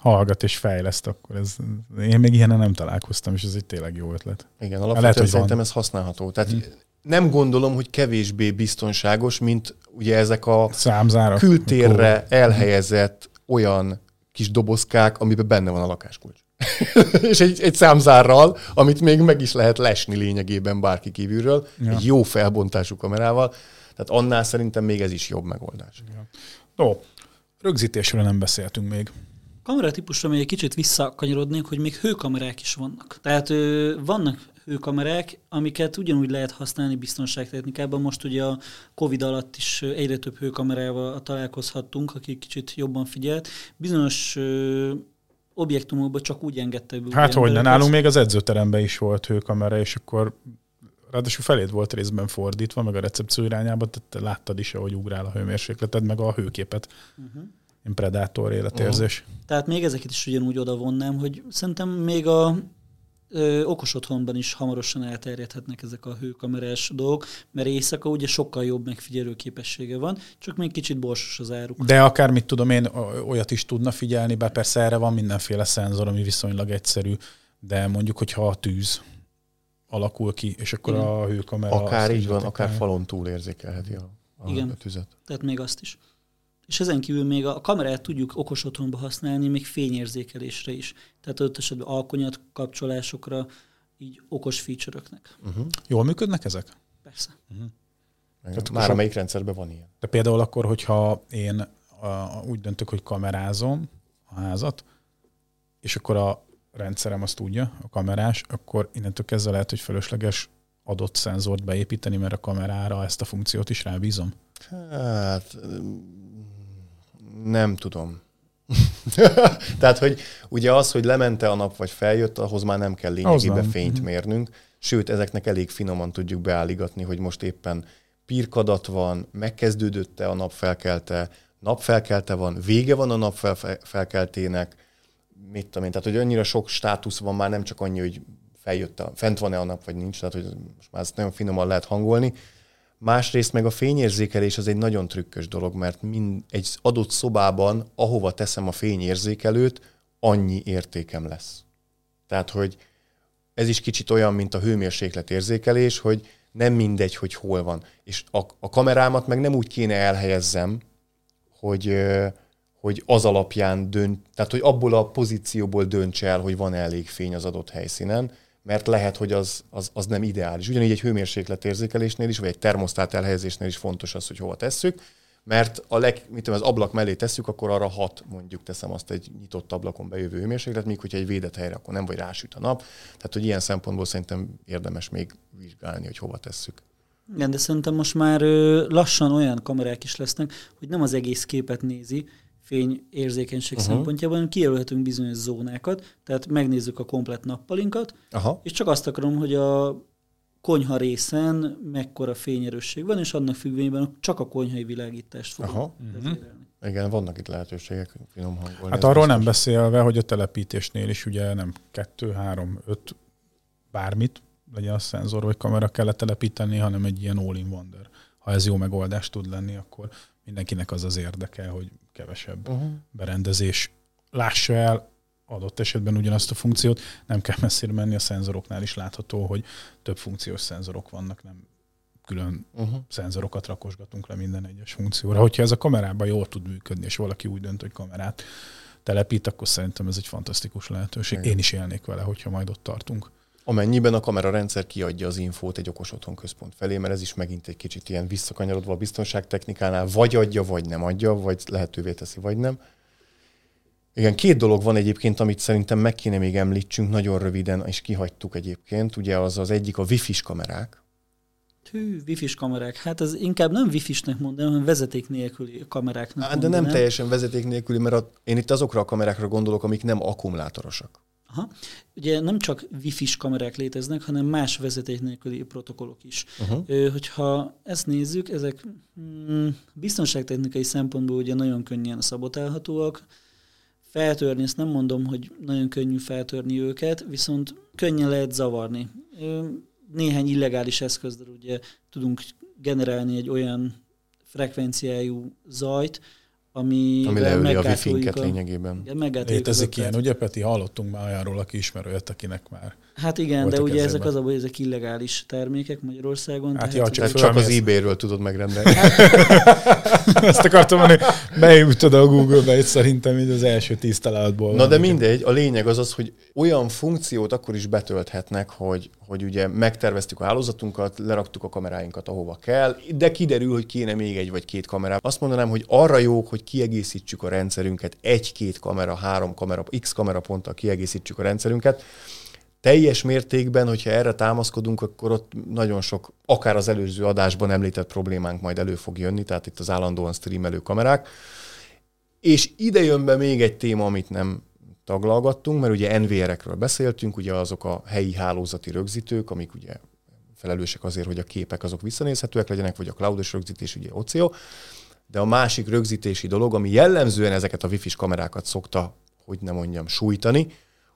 hallgat és fejleszt, akkor ez, én még ilyen nem találkoztam, és ez egy tényleg jó ötlet. Igen, alapvetően lehet, hogy szerintem van. ez használható. Tehát hmm. nem gondolom, hogy kevésbé biztonságos, mint ugye ezek a Számzárak. kültérre elhelyezett olyan kis dobozkák, amiben benne van a lakáskulcs. <laughs> és egy, egy számzárral, amit még meg is lehet lesni lényegében bárki kívülről, ja. egy jó felbontású kamerával. Tehát annál szerintem még ez is jobb megoldás. Ja. Ó, rögzítésről nem beszéltünk még. Kameratípusra még egy kicsit visszakanyarodnék, hogy még hőkamerák is vannak. Tehát ö, vannak hőkamerák, amiket ugyanúgy lehet használni biztonságtechnikában. Most ugye a Covid alatt is egyre több hőkamerával találkozhattunk, akik kicsit jobban figyelt. Bizonyos ö, objektumokba csak úgy engedte be. Hát hogy ne, nálunk még az edzőteremben is volt hőkamera, és akkor ráadásul felét volt részben fordítva, meg a recepció irányába, tehát láttad is, ahogy ugrál a hőmérsékleted, meg a hőképet. Uh-huh. Én predátor életérzés. Uh-huh. Tehát még ezeket is ugyanúgy oda vonnám, hogy szerintem még a ö, okos otthonban is hamarosan elterjedhetnek ezek a hőkamerás dolgok, mert éjszaka ugye sokkal jobb megfigyelő képessége van, csak még kicsit borsos az áruk. De akár mit tudom én, olyat is tudna figyelni, be persze erre van mindenféle szenzor, ami viszonylag egyszerű, de mondjuk, hogyha a tűz alakul ki, és akkor Igen. a hőkamera... Akár így van, akár falon túl érzékelheti a, a Igen. tüzet. Tehát még azt is. És ezen kívül még a kamerát tudjuk okos otthonba használni, még fényérzékelésre is. Tehát ott esetben alkonyat kapcsolásokra, így okos feature-öknek. Uh-huh. Jól működnek ezek? Persze. Uh-huh. Tehát már amelyik rendszerben van ilyen. De például akkor, hogyha én a, úgy döntök, hogy kamerázom a házat, és akkor a rendszerem azt tudja, a kamerás, akkor innentől kezdve lehet, hogy fölösleges adott szenzort beépíteni, mert a kamerára ezt a funkciót is rábízom. Hát nem tudom. <laughs> Tehát, hogy ugye az, hogy lemente a nap vagy feljött, ahhoz már nem kell lényegében fényt uh-huh. mérnünk. Sőt, ezeknek elég finoman tudjuk beállígatni, hogy most éppen pirkadat van, megkezdődött-e a napfelkelte, napfelkelte van, vége van a napfelkeltének, mit tudom én, tehát hogy annyira sok státusz van már, nem csak annyi, hogy feljött a, fent van-e a nap, vagy nincs, tehát hogy most már ezt nagyon finoman lehet hangolni. Másrészt meg a fényérzékelés az egy nagyon trükkös dolog, mert mind egy adott szobában, ahova teszem a fényérzékelőt, annyi értékem lesz. Tehát, hogy ez is kicsit olyan, mint a hőmérséklet érzékelés, hogy nem mindegy, hogy hol van. És a, a kamerámat meg nem úgy kéne elhelyezzem, hogy, hogy az alapján dönt, tehát hogy abból a pozícióból dönts el, hogy van elég fény az adott helyszínen, mert lehet, hogy az, az, az nem ideális. Ugyanígy egy hőmérséklet érzékelésnél is, vagy egy termosztát elhelyezésnél is fontos az, hogy hova tesszük, mert a leg, mit tudom, az ablak mellé tesszük, akkor arra hat, mondjuk teszem azt egy nyitott ablakon bejövő hőmérséklet, míg hogyha egy védett helyre, akkor nem vagy rásüt a nap. Tehát, hogy ilyen szempontból szerintem érdemes még vizsgálni, hogy hova tesszük. Igen, de szerintem most már lassan olyan kamerák is lesznek, hogy nem az egész képet nézi, fényérzékenység uh-huh. szempontjából, hanem kijelölhetünk bizonyos zónákat, tehát megnézzük a komplet nappalinkat, Aha. és csak azt akarom, hogy a konyha részen mekkora fényerősség van, és annak függvényében csak a konyhai világítást fogom Aha. Uh-huh. Igen, vannak itt lehetőségek finom hangolni. Hát arról nem beszélve, hogy a telepítésnél is ugye nem kettő, három, öt bármit, legyen a szenzor vagy kamera kellett telepíteni, hanem egy ilyen all-in wonder. Ha ez jó megoldás tud lenni, akkor mindenkinek az az érdeke, hogy kevesebb uh-huh. berendezés lássa el adott esetben ugyanazt a funkciót. Nem kell messzire menni, a szenzoroknál is látható, hogy több funkciós szenzorok vannak, nem külön uh-huh. szenzorokat rakosgatunk le minden egyes funkcióra. Hogyha ez a kamerában jól tud működni, és valaki úgy dönt, hogy kamerát telepít, akkor szerintem ez egy fantasztikus lehetőség. Igen. Én is élnék vele, hogyha majd ott tartunk. Amennyiben a kamerarendszer kiadja az infót egy okos otthon központ felé, mert ez is megint egy kicsit ilyen visszakanyarodva a biztonságtechnikánál, vagy adja, vagy nem adja, vagy lehetővé teszi, vagy nem. Igen, két dolog van egyébként, amit szerintem meg kéne még említsünk nagyon röviden, és kihagytuk egyébként. Ugye az az egyik a wifi-s kamerák. Hű, wifi-s kamerák. Hát ez inkább nem wifi-snek mondanám, hanem vezeték nélküli kameráknak De mondanám. nem teljesen vezeték nélküli, mert a, én itt azokra a kamerákra gondolok, amik nem akkumulátorosak. Aha. Ugye nem csak wifi-s kamerák léteznek, hanem más vezeték nélküli protokollok is. Uh-huh. Hogyha ezt nézzük, ezek mm, biztonságtechnikai szempontból ugye nagyon könnyen szabotálhatóak. Feltörni, ezt nem mondom, hogy nagyon könnyű feltörni őket, viszont könnyen lehet zavarni. Néhány illegális eszközzel ugye tudunk generálni egy olyan frekvenciájú zajt, ami, ami leüli a wifi-nket lényegében. Igen, Létezik ilyen, ugye Peti? Hallottunk már olyanról, aki ismerőjött, akinek már Hát igen, de ugye ezek az a hogy ezek illegális termékek Magyarországon. Hát ja, csak, csak az eBay-ről tudod megrendelni. <laughs> Ezt akartam mondani, beütöd a Google-be, és szerintem így az első tíz találatból. Na de mindegy, a lényeg az az, hogy olyan funkciót akkor is betölthetnek, hogy, hogy ugye megterveztük a hálózatunkat, leraktuk a kameráinkat ahova kell, de kiderül, hogy kéne még egy vagy két kamera. Azt mondanám, hogy arra jók, hogy kiegészítsük a rendszerünket, egy-két kamera, három kamera, x kamera ponttal kiegészítsük a rendszerünket, teljes mértékben, hogyha erre támaszkodunk, akkor ott nagyon sok, akár az előző adásban említett problémánk majd elő fog jönni, tehát itt az állandóan streamelő kamerák. És ide jön be még egy téma, amit nem taglalgattunk, mert ugye NVR-ekről beszéltünk, ugye azok a helyi hálózati rögzítők, amik ugye felelősek azért, hogy a képek azok visszanézhetőek legyenek, vagy a cloudos rögzítés, ugye OCO. De a másik rögzítési dolog, ami jellemzően ezeket a wifi-s kamerákat szokta, hogy nem mondjam, sújtani,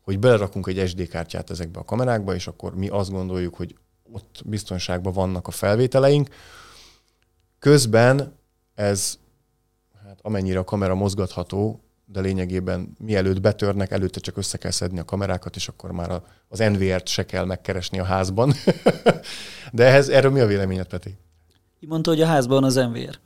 hogy belerakunk egy SD kártyát ezekbe a kamerákba, és akkor mi azt gondoljuk, hogy ott biztonságban vannak a felvételeink. Közben ez, hát amennyire a kamera mozgatható, de lényegében mielőtt betörnek, előtte csak össze kell szedni a kamerákat, és akkor már az NVR-t se kell megkeresni a házban. <laughs> de ehhez, erről mi a véleményed, Peti? Mondta, hogy a házban az NVR.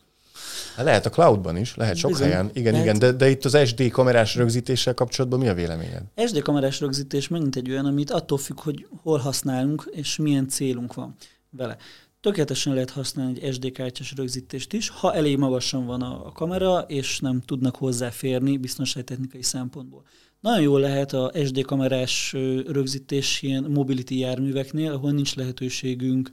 Lehet a cloudban is, lehet sok Bizony, helyen. Igen, lehet. igen, de, de itt az SD kamerás rögzítéssel kapcsolatban mi a véleményed? SD kamerás rögzítés megint egy olyan, amit attól függ, hogy hol használunk, és milyen célunk van vele. Tökéletesen lehet használni egy SD kártyás rögzítést is, ha elég magasan van a kamera, és nem tudnak hozzáférni biztonságtechnikai szempontból. Nagyon jól lehet a SD kamerás rögzítés ilyen mobility járműveknél, ahol nincs lehetőségünk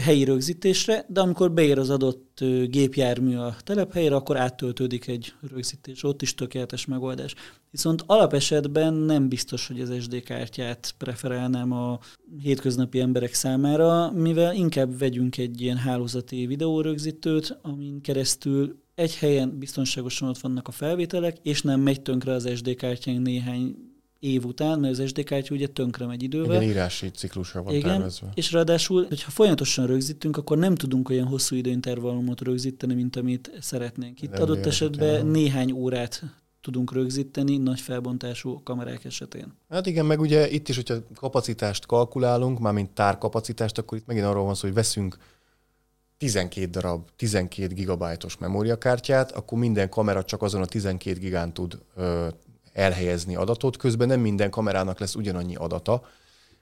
helyi rögzítésre, de amikor beér az adott gépjármű a telephelyre, akkor áttöltődik egy rögzítés. Ott is tökéletes megoldás. Viszont alapesetben nem biztos, hogy az SD kártyát preferálnám a hétköznapi emberek számára, mivel inkább vegyünk egy ilyen hálózati videórögzítőt, amin keresztül egy helyen biztonságosan ott vannak a felvételek, és nem megy tönkre az SD kártyánk néhány év után, mert az SD kártya ugye tönkre megy idővel. Igen, írási ciklusra van Igen, tervezve. és ráadásul, hogyha folyamatosan rögzítünk, akkor nem tudunk olyan hosszú időintervallumot rögzíteni, mint amit szeretnénk. Itt adott esetben esetben néhány órát tudunk rögzíteni nagy felbontású kamerák esetén. Hát igen, meg ugye itt is, hogyha kapacitást kalkulálunk, mármint tárkapacitást, akkor itt megint arról van szó, hogy veszünk 12 darab, 12 gigabájtos memóriakártyát, akkor minden kamera csak azon a 12 gigán tud ö, elhelyezni adatot, közben nem minden kamerának lesz ugyanannyi adata,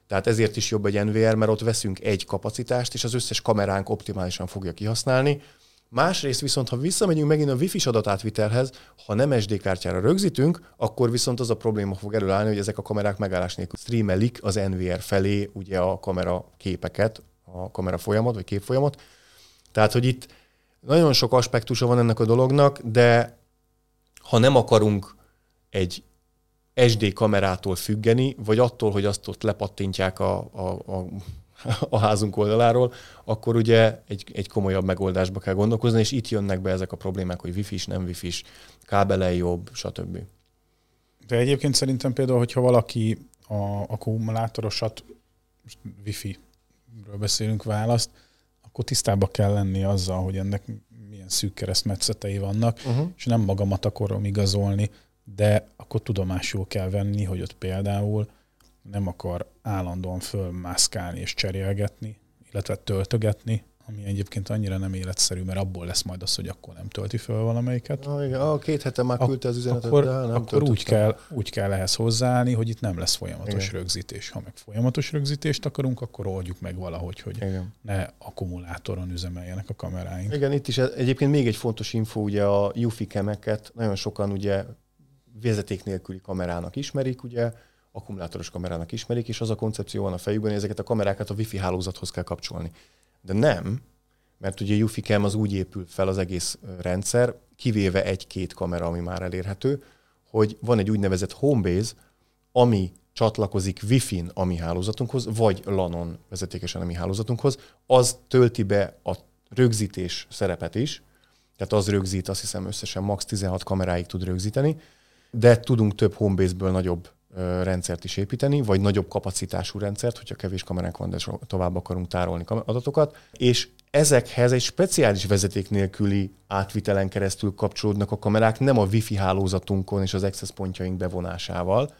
tehát ezért is jobb egy NVR, mert ott veszünk egy kapacitást, és az összes kameránk optimálisan fogja kihasználni. Másrészt viszont, ha visszamegyünk megint a Wi-Fi-s adatátvitelhez, ha nem SD kártyára rögzítünk, akkor viszont az a probléma fog előállni, hogy ezek a kamerák megállás nélkül streamelik az NVR felé ugye a kamera képeket, a kamera folyamat, vagy képfolyamat. Tehát, hogy itt nagyon sok aspektusa van ennek a dolognak, de ha nem akarunk egy SD kamerától függeni, vagy attól, hogy azt ott lepattintják a, a, a, <laughs> a házunk oldaláról, akkor ugye egy, egy komolyabb megoldásba kell gondolkozni, és itt jönnek be ezek a problémák, hogy wifi-s, nem wifi-s, kábele jobb, stb. De egyébként szerintem például, hogyha valaki a akkumulátorosat, most wifi-ről beszélünk választ, akkor tisztába kell lenni azzal, hogy ennek milyen szűk keresztmetszetei vannak, uh-huh. és nem magamat akarom igazolni, de akkor tudomásul kell venni, hogy ott például nem akar állandóan fölmászkálni és cserélgetni, illetve töltögetni, ami egyébként annyira nem életszerű, mert abból lesz majd az, hogy akkor nem tölti föl valamelyiket. Ah, igen. Ah, két hete már küldte az üzenetet, akkor, de nem Akkor úgy kell, úgy kell ehhez hozzáállni, hogy itt nem lesz folyamatos igen. rögzítés. Ha meg folyamatos rögzítést akarunk, akkor oldjuk meg valahogy, hogy igen. ne akkumulátoron üzemeljenek a kameráink. Igen, itt is egyébként még egy fontos info, ugye a UFI kemeket nagyon sokan ugye vezeték nélküli kamerának ismerik, ugye, akkumulátoros kamerának ismerik, és az a koncepció van a fejükben, hogy ezeket a kamerákat a wifi hálózathoz kell kapcsolni. De nem, mert ugye UFI-cam az úgy épül fel az egész rendszer, kivéve egy-két kamera, ami már elérhető, hogy van egy úgynevezett homebase, ami csatlakozik Wi-Fi-n a mi hálózatunkhoz, vagy LAN-on vezetékesen a mi hálózatunkhoz, az tölti be a rögzítés szerepet is, tehát az rögzít, azt hiszem összesen max 16 kameráig tud rögzíteni, de tudunk több homebase-ből nagyobb rendszert is építeni, vagy nagyobb kapacitású rendszert, hogyha kevés kameránk van, de tovább akarunk tárolni adatokat, és ezekhez egy speciális vezeték nélküli átvitelen keresztül kapcsolódnak a kamerák, nem a wifi hálózatunkon és az access pontjaink bevonásával,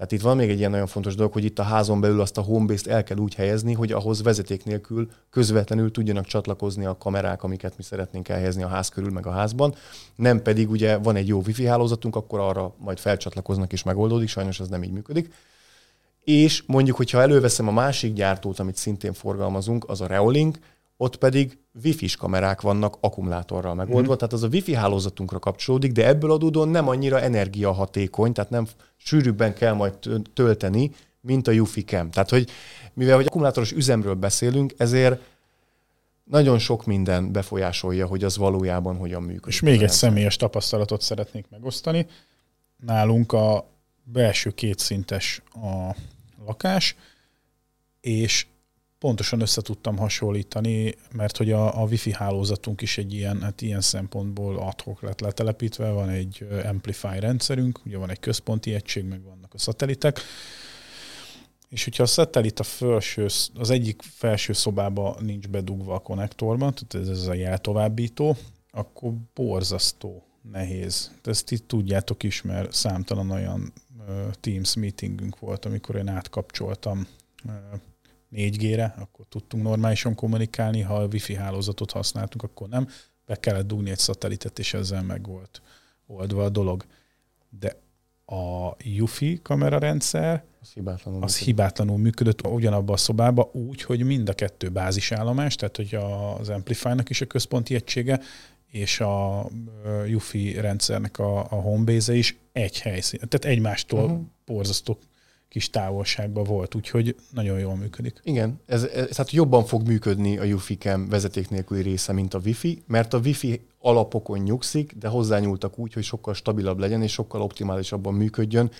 tehát itt van még egy ilyen nagyon fontos dolog, hogy itt a házon belül azt a homebase-t el kell úgy helyezni, hogy ahhoz vezeték nélkül közvetlenül tudjanak csatlakozni a kamerák, amiket mi szeretnénk elhelyezni a ház körül, meg a házban. Nem pedig ugye van egy jó wifi hálózatunk, akkor arra majd felcsatlakoznak és megoldódik, sajnos ez nem így működik. És mondjuk, hogyha előveszem a másik gyártót, amit szintén forgalmazunk, az a Reolink, ott pedig wifi-s kamerák vannak akkumulátorral megoldva, mm. tehát az a wifi hálózatunkra kapcsolódik, de ebből adódóan nem annyira energiahatékony, tehát nem sűrűbben kell majd tölteni, mint a Yufi Cam. Tehát, hogy mivel hogy akkumulátoros üzemről beszélünk, ezért nagyon sok minden befolyásolja, hogy az valójában hogyan működik. És még egy személyes tapasztalatot szeretnék megosztani. Nálunk a belső kétszintes a lakás, és pontosan össze tudtam hasonlítani, mert hogy a, a wifi hálózatunk is egy ilyen, hát ilyen szempontból adhok lett letelepítve, van egy Amplify rendszerünk, ugye van egy központi egység, meg vannak a szatelitek, és hogyha a szatellit a felső, az egyik felső szobába nincs bedugva a konnektorban, tehát ez, ez a jeltovábbító, akkor borzasztó nehéz. Ezt itt tudjátok is, mert számtalan olyan Teams meetingünk volt, amikor én átkapcsoltam 4G-re, akkor tudtunk normálisan kommunikálni, ha a wifi hálózatot használtunk, akkor nem. Be kellett dugni egy szatelitet, és ezzel meg volt oldva a dolog. De a UFI kamerarendszer az hibátlanul, az hibátlanul működött ugyanabban a szobában úgy, hogy mind a kettő bázisállomás, tehát hogy az Amplify-nak is a központi egysége, és a UFI rendszernek a, a homebase is egy helyszín, tehát egymástól uh-huh. borzasztó kis távolságban volt, úgyhogy nagyon jól működik. Igen, ez, ez, tehát jobban fog működni a UFI-kem vezeték nélküli része, mint a Wi-Fi, mert a Wi-Fi alapokon nyugszik, de hozzányúltak úgy, hogy sokkal stabilabb legyen és sokkal optimálisabban működjön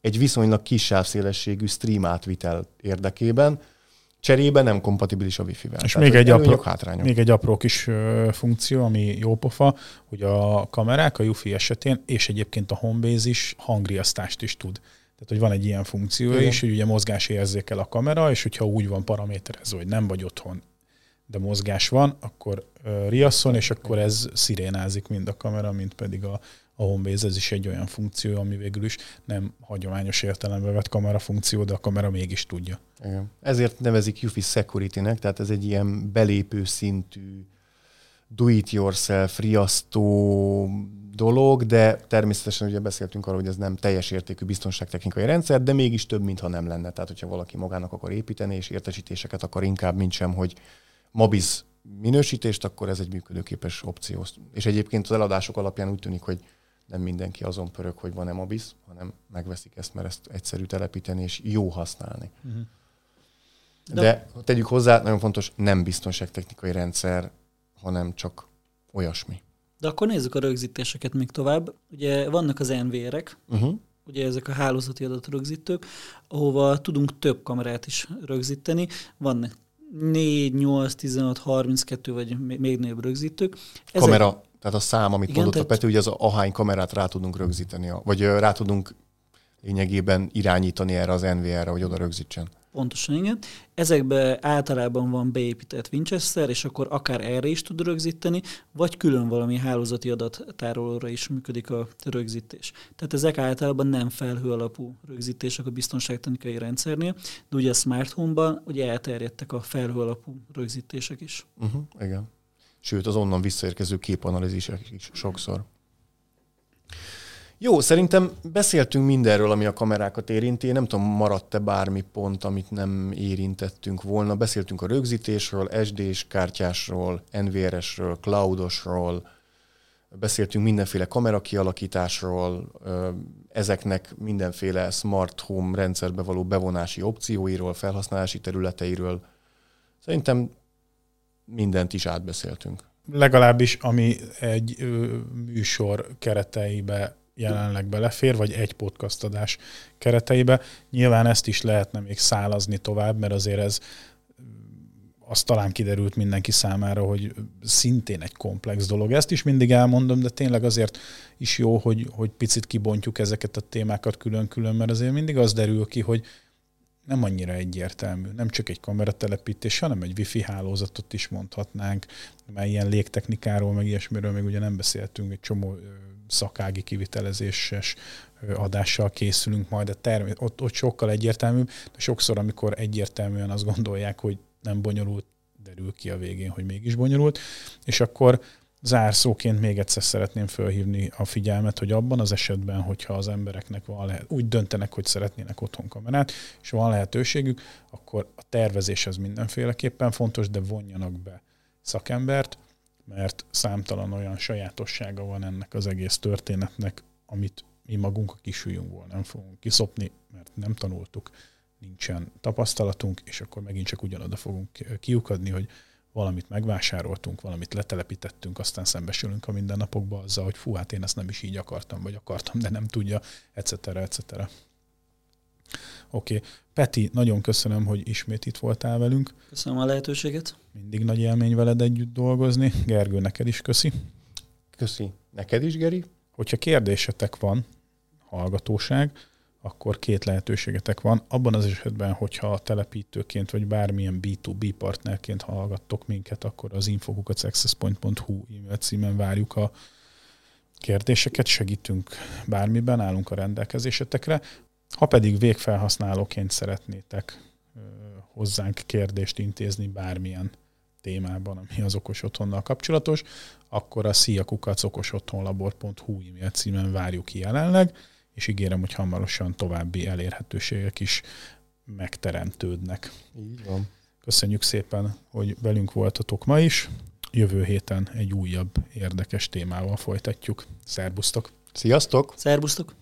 egy viszonylag kis sávszélességű stream átvitel érdekében, cserébe nem kompatibilis a Wi-Fi-vel. És még egy, apró, még egy apró kis funkció, ami jó pofa, hogy a kamerák a UFI esetén, és egyébként a Homebase is hangriasztást is tud. Tehát, hogy van egy ilyen funkció Igen. is, hogy ugye mozgás érzékel a kamera, és hogyha úgy van paraméterezve, hogy nem vagy otthon, de mozgás van, akkor uh, riasszon, és akkor ez szirénázik mind a kamera, mint pedig a, a Homebase. Ez is egy olyan funkció, ami végül is nem hagyományos értelembe vett kamera funkció, de a kamera mégis tudja. Igen. Ezért nevezik UFI Security-nek, tehát ez egy ilyen belépő szintű do-it-yourself, riasztó dolog, de természetesen ugye beszéltünk arról, hogy ez nem teljes értékű biztonságtechnikai rendszer, de mégis több, mintha nem lenne. Tehát, hogyha valaki magának akar építeni, és értesítéseket akar inkább, mint sem, hogy Mabiz minősítést, akkor ez egy működőképes opció. És egyébként az eladások alapján úgy tűnik, hogy nem mindenki azon pörög, hogy van-e Mabiz, hanem megveszik ezt, mert ezt egyszerű telepíteni és jó használni. Uh-huh. De, De tegyük hozzá, nagyon fontos, nem biztonságtechnikai rendszer, hanem csak olyasmi. De akkor nézzük a rögzítéseket még tovább. Ugye vannak az NVR-ek, uh-huh. ugye ezek a hálózati adatrögzítők, ahova tudunk több kamerát is rögzíteni. Vannak 4, 8, 16, 32 vagy még nagyobb rögzítők. Ezek... Kamera, tehát a szám, amit Igen, mondott tehát... a Peti, hogy az ahány kamerát rá tudunk rögzíteni, vagy rá tudunk lényegében irányítani erre az NVR-re, hogy oda rögzítsen. Pontosan, igen. Ezekben általában van beépített Winchester, és akkor akár erre is tud rögzíteni, vagy külön valami hálózati adattárolóra is működik a rögzítés. Tehát ezek általában nem felhő alapú rögzítések a biztonságtechnikai rendszernél, de ugye a smart home-ban ugye elterjedtek a felhő alapú rögzítések is. Uh-huh, igen. Sőt, az onnan visszaérkező képanalízisek is sokszor. Jó, szerintem beszéltünk mindenről, ami a kamerákat érinti. Nem tudom, maradt-e bármi pont, amit nem érintettünk volna. Beszéltünk a rögzítésről, SD-s kártyásról, NVR-esről, cloudosról, beszéltünk mindenféle kamera kialakításról, ezeknek mindenféle smart home rendszerbe való bevonási opcióiról, felhasználási területeiről. Szerintem mindent is átbeszéltünk. Legalábbis, ami egy műsor kereteibe jelenleg belefér, vagy egy podcast adás kereteibe. Nyilván ezt is lehetne még szálazni tovább, mert azért ez az talán kiderült mindenki számára, hogy szintén egy komplex dolog. Ezt is mindig elmondom, de tényleg azért is jó, hogy, hogy picit kibontjuk ezeket a témákat külön-külön, mert azért mindig az derül ki, hogy nem annyira egyértelmű. Nem csak egy kameratelepítés, hanem egy wifi hálózatot is mondhatnánk, mert ilyen légtechnikáról, meg ilyesmiről még ugye nem beszéltünk, egy csomó szakági kivitelezéses adással készülünk majd, de termé- ott, ott sokkal egyértelműbb, de sokszor, amikor egyértelműen azt gondolják, hogy nem bonyolult, derül ki a végén, hogy mégis bonyolult, és akkor zárszóként még egyszer szeretném felhívni a figyelmet, hogy abban az esetben, hogyha az embereknek van lehet, úgy döntenek, hogy szeretnének otthon kamerát, és van lehetőségük, akkor a tervezés az mindenféleképpen fontos, de vonjanak be szakembert, mert számtalan olyan sajátossága van ennek az egész történetnek, amit mi magunk a kisújunkból nem fogunk kiszopni, mert nem tanultuk, nincsen tapasztalatunk, és akkor megint csak ugyanoda fogunk kiukadni, hogy valamit megvásároltunk, valamit letelepítettünk, aztán szembesülünk a mindennapokban azzal, hogy fú, hát én ezt nem is így akartam, vagy akartam, de nem tudja, etc. etc. Oké. Okay. Peti, nagyon köszönöm, hogy ismét itt voltál velünk. Köszönöm a lehetőséget. Mindig nagy élmény veled együtt dolgozni. Gergő, neked is köszi. Köszi. Neked is, Geri. Hogyha kérdésetek van, hallgatóság, akkor két lehetőségetek van. Abban az esetben, hogyha telepítőként vagy bármilyen B2B partnerként hallgattok minket, akkor az infokukat.accesspoint.hu e-mail címen várjuk a kérdéseket, segítünk bármiben, állunk a rendelkezésetekre. Ha pedig végfelhasználóként szeretnétek hozzánk kérdést intézni bármilyen témában, ami az okos otthonnal kapcsolatos, akkor a sziakukacokosotthonlabor.hu e-mail címen várjuk jelenleg és ígérem, hogy hamarosan további elérhetőségek is megteremtődnek. Így van. Köszönjük szépen, hogy velünk voltatok ma is. Jövő héten egy újabb érdekes témával folytatjuk. Szerbusztok! Sziasztok! Szerbusztok!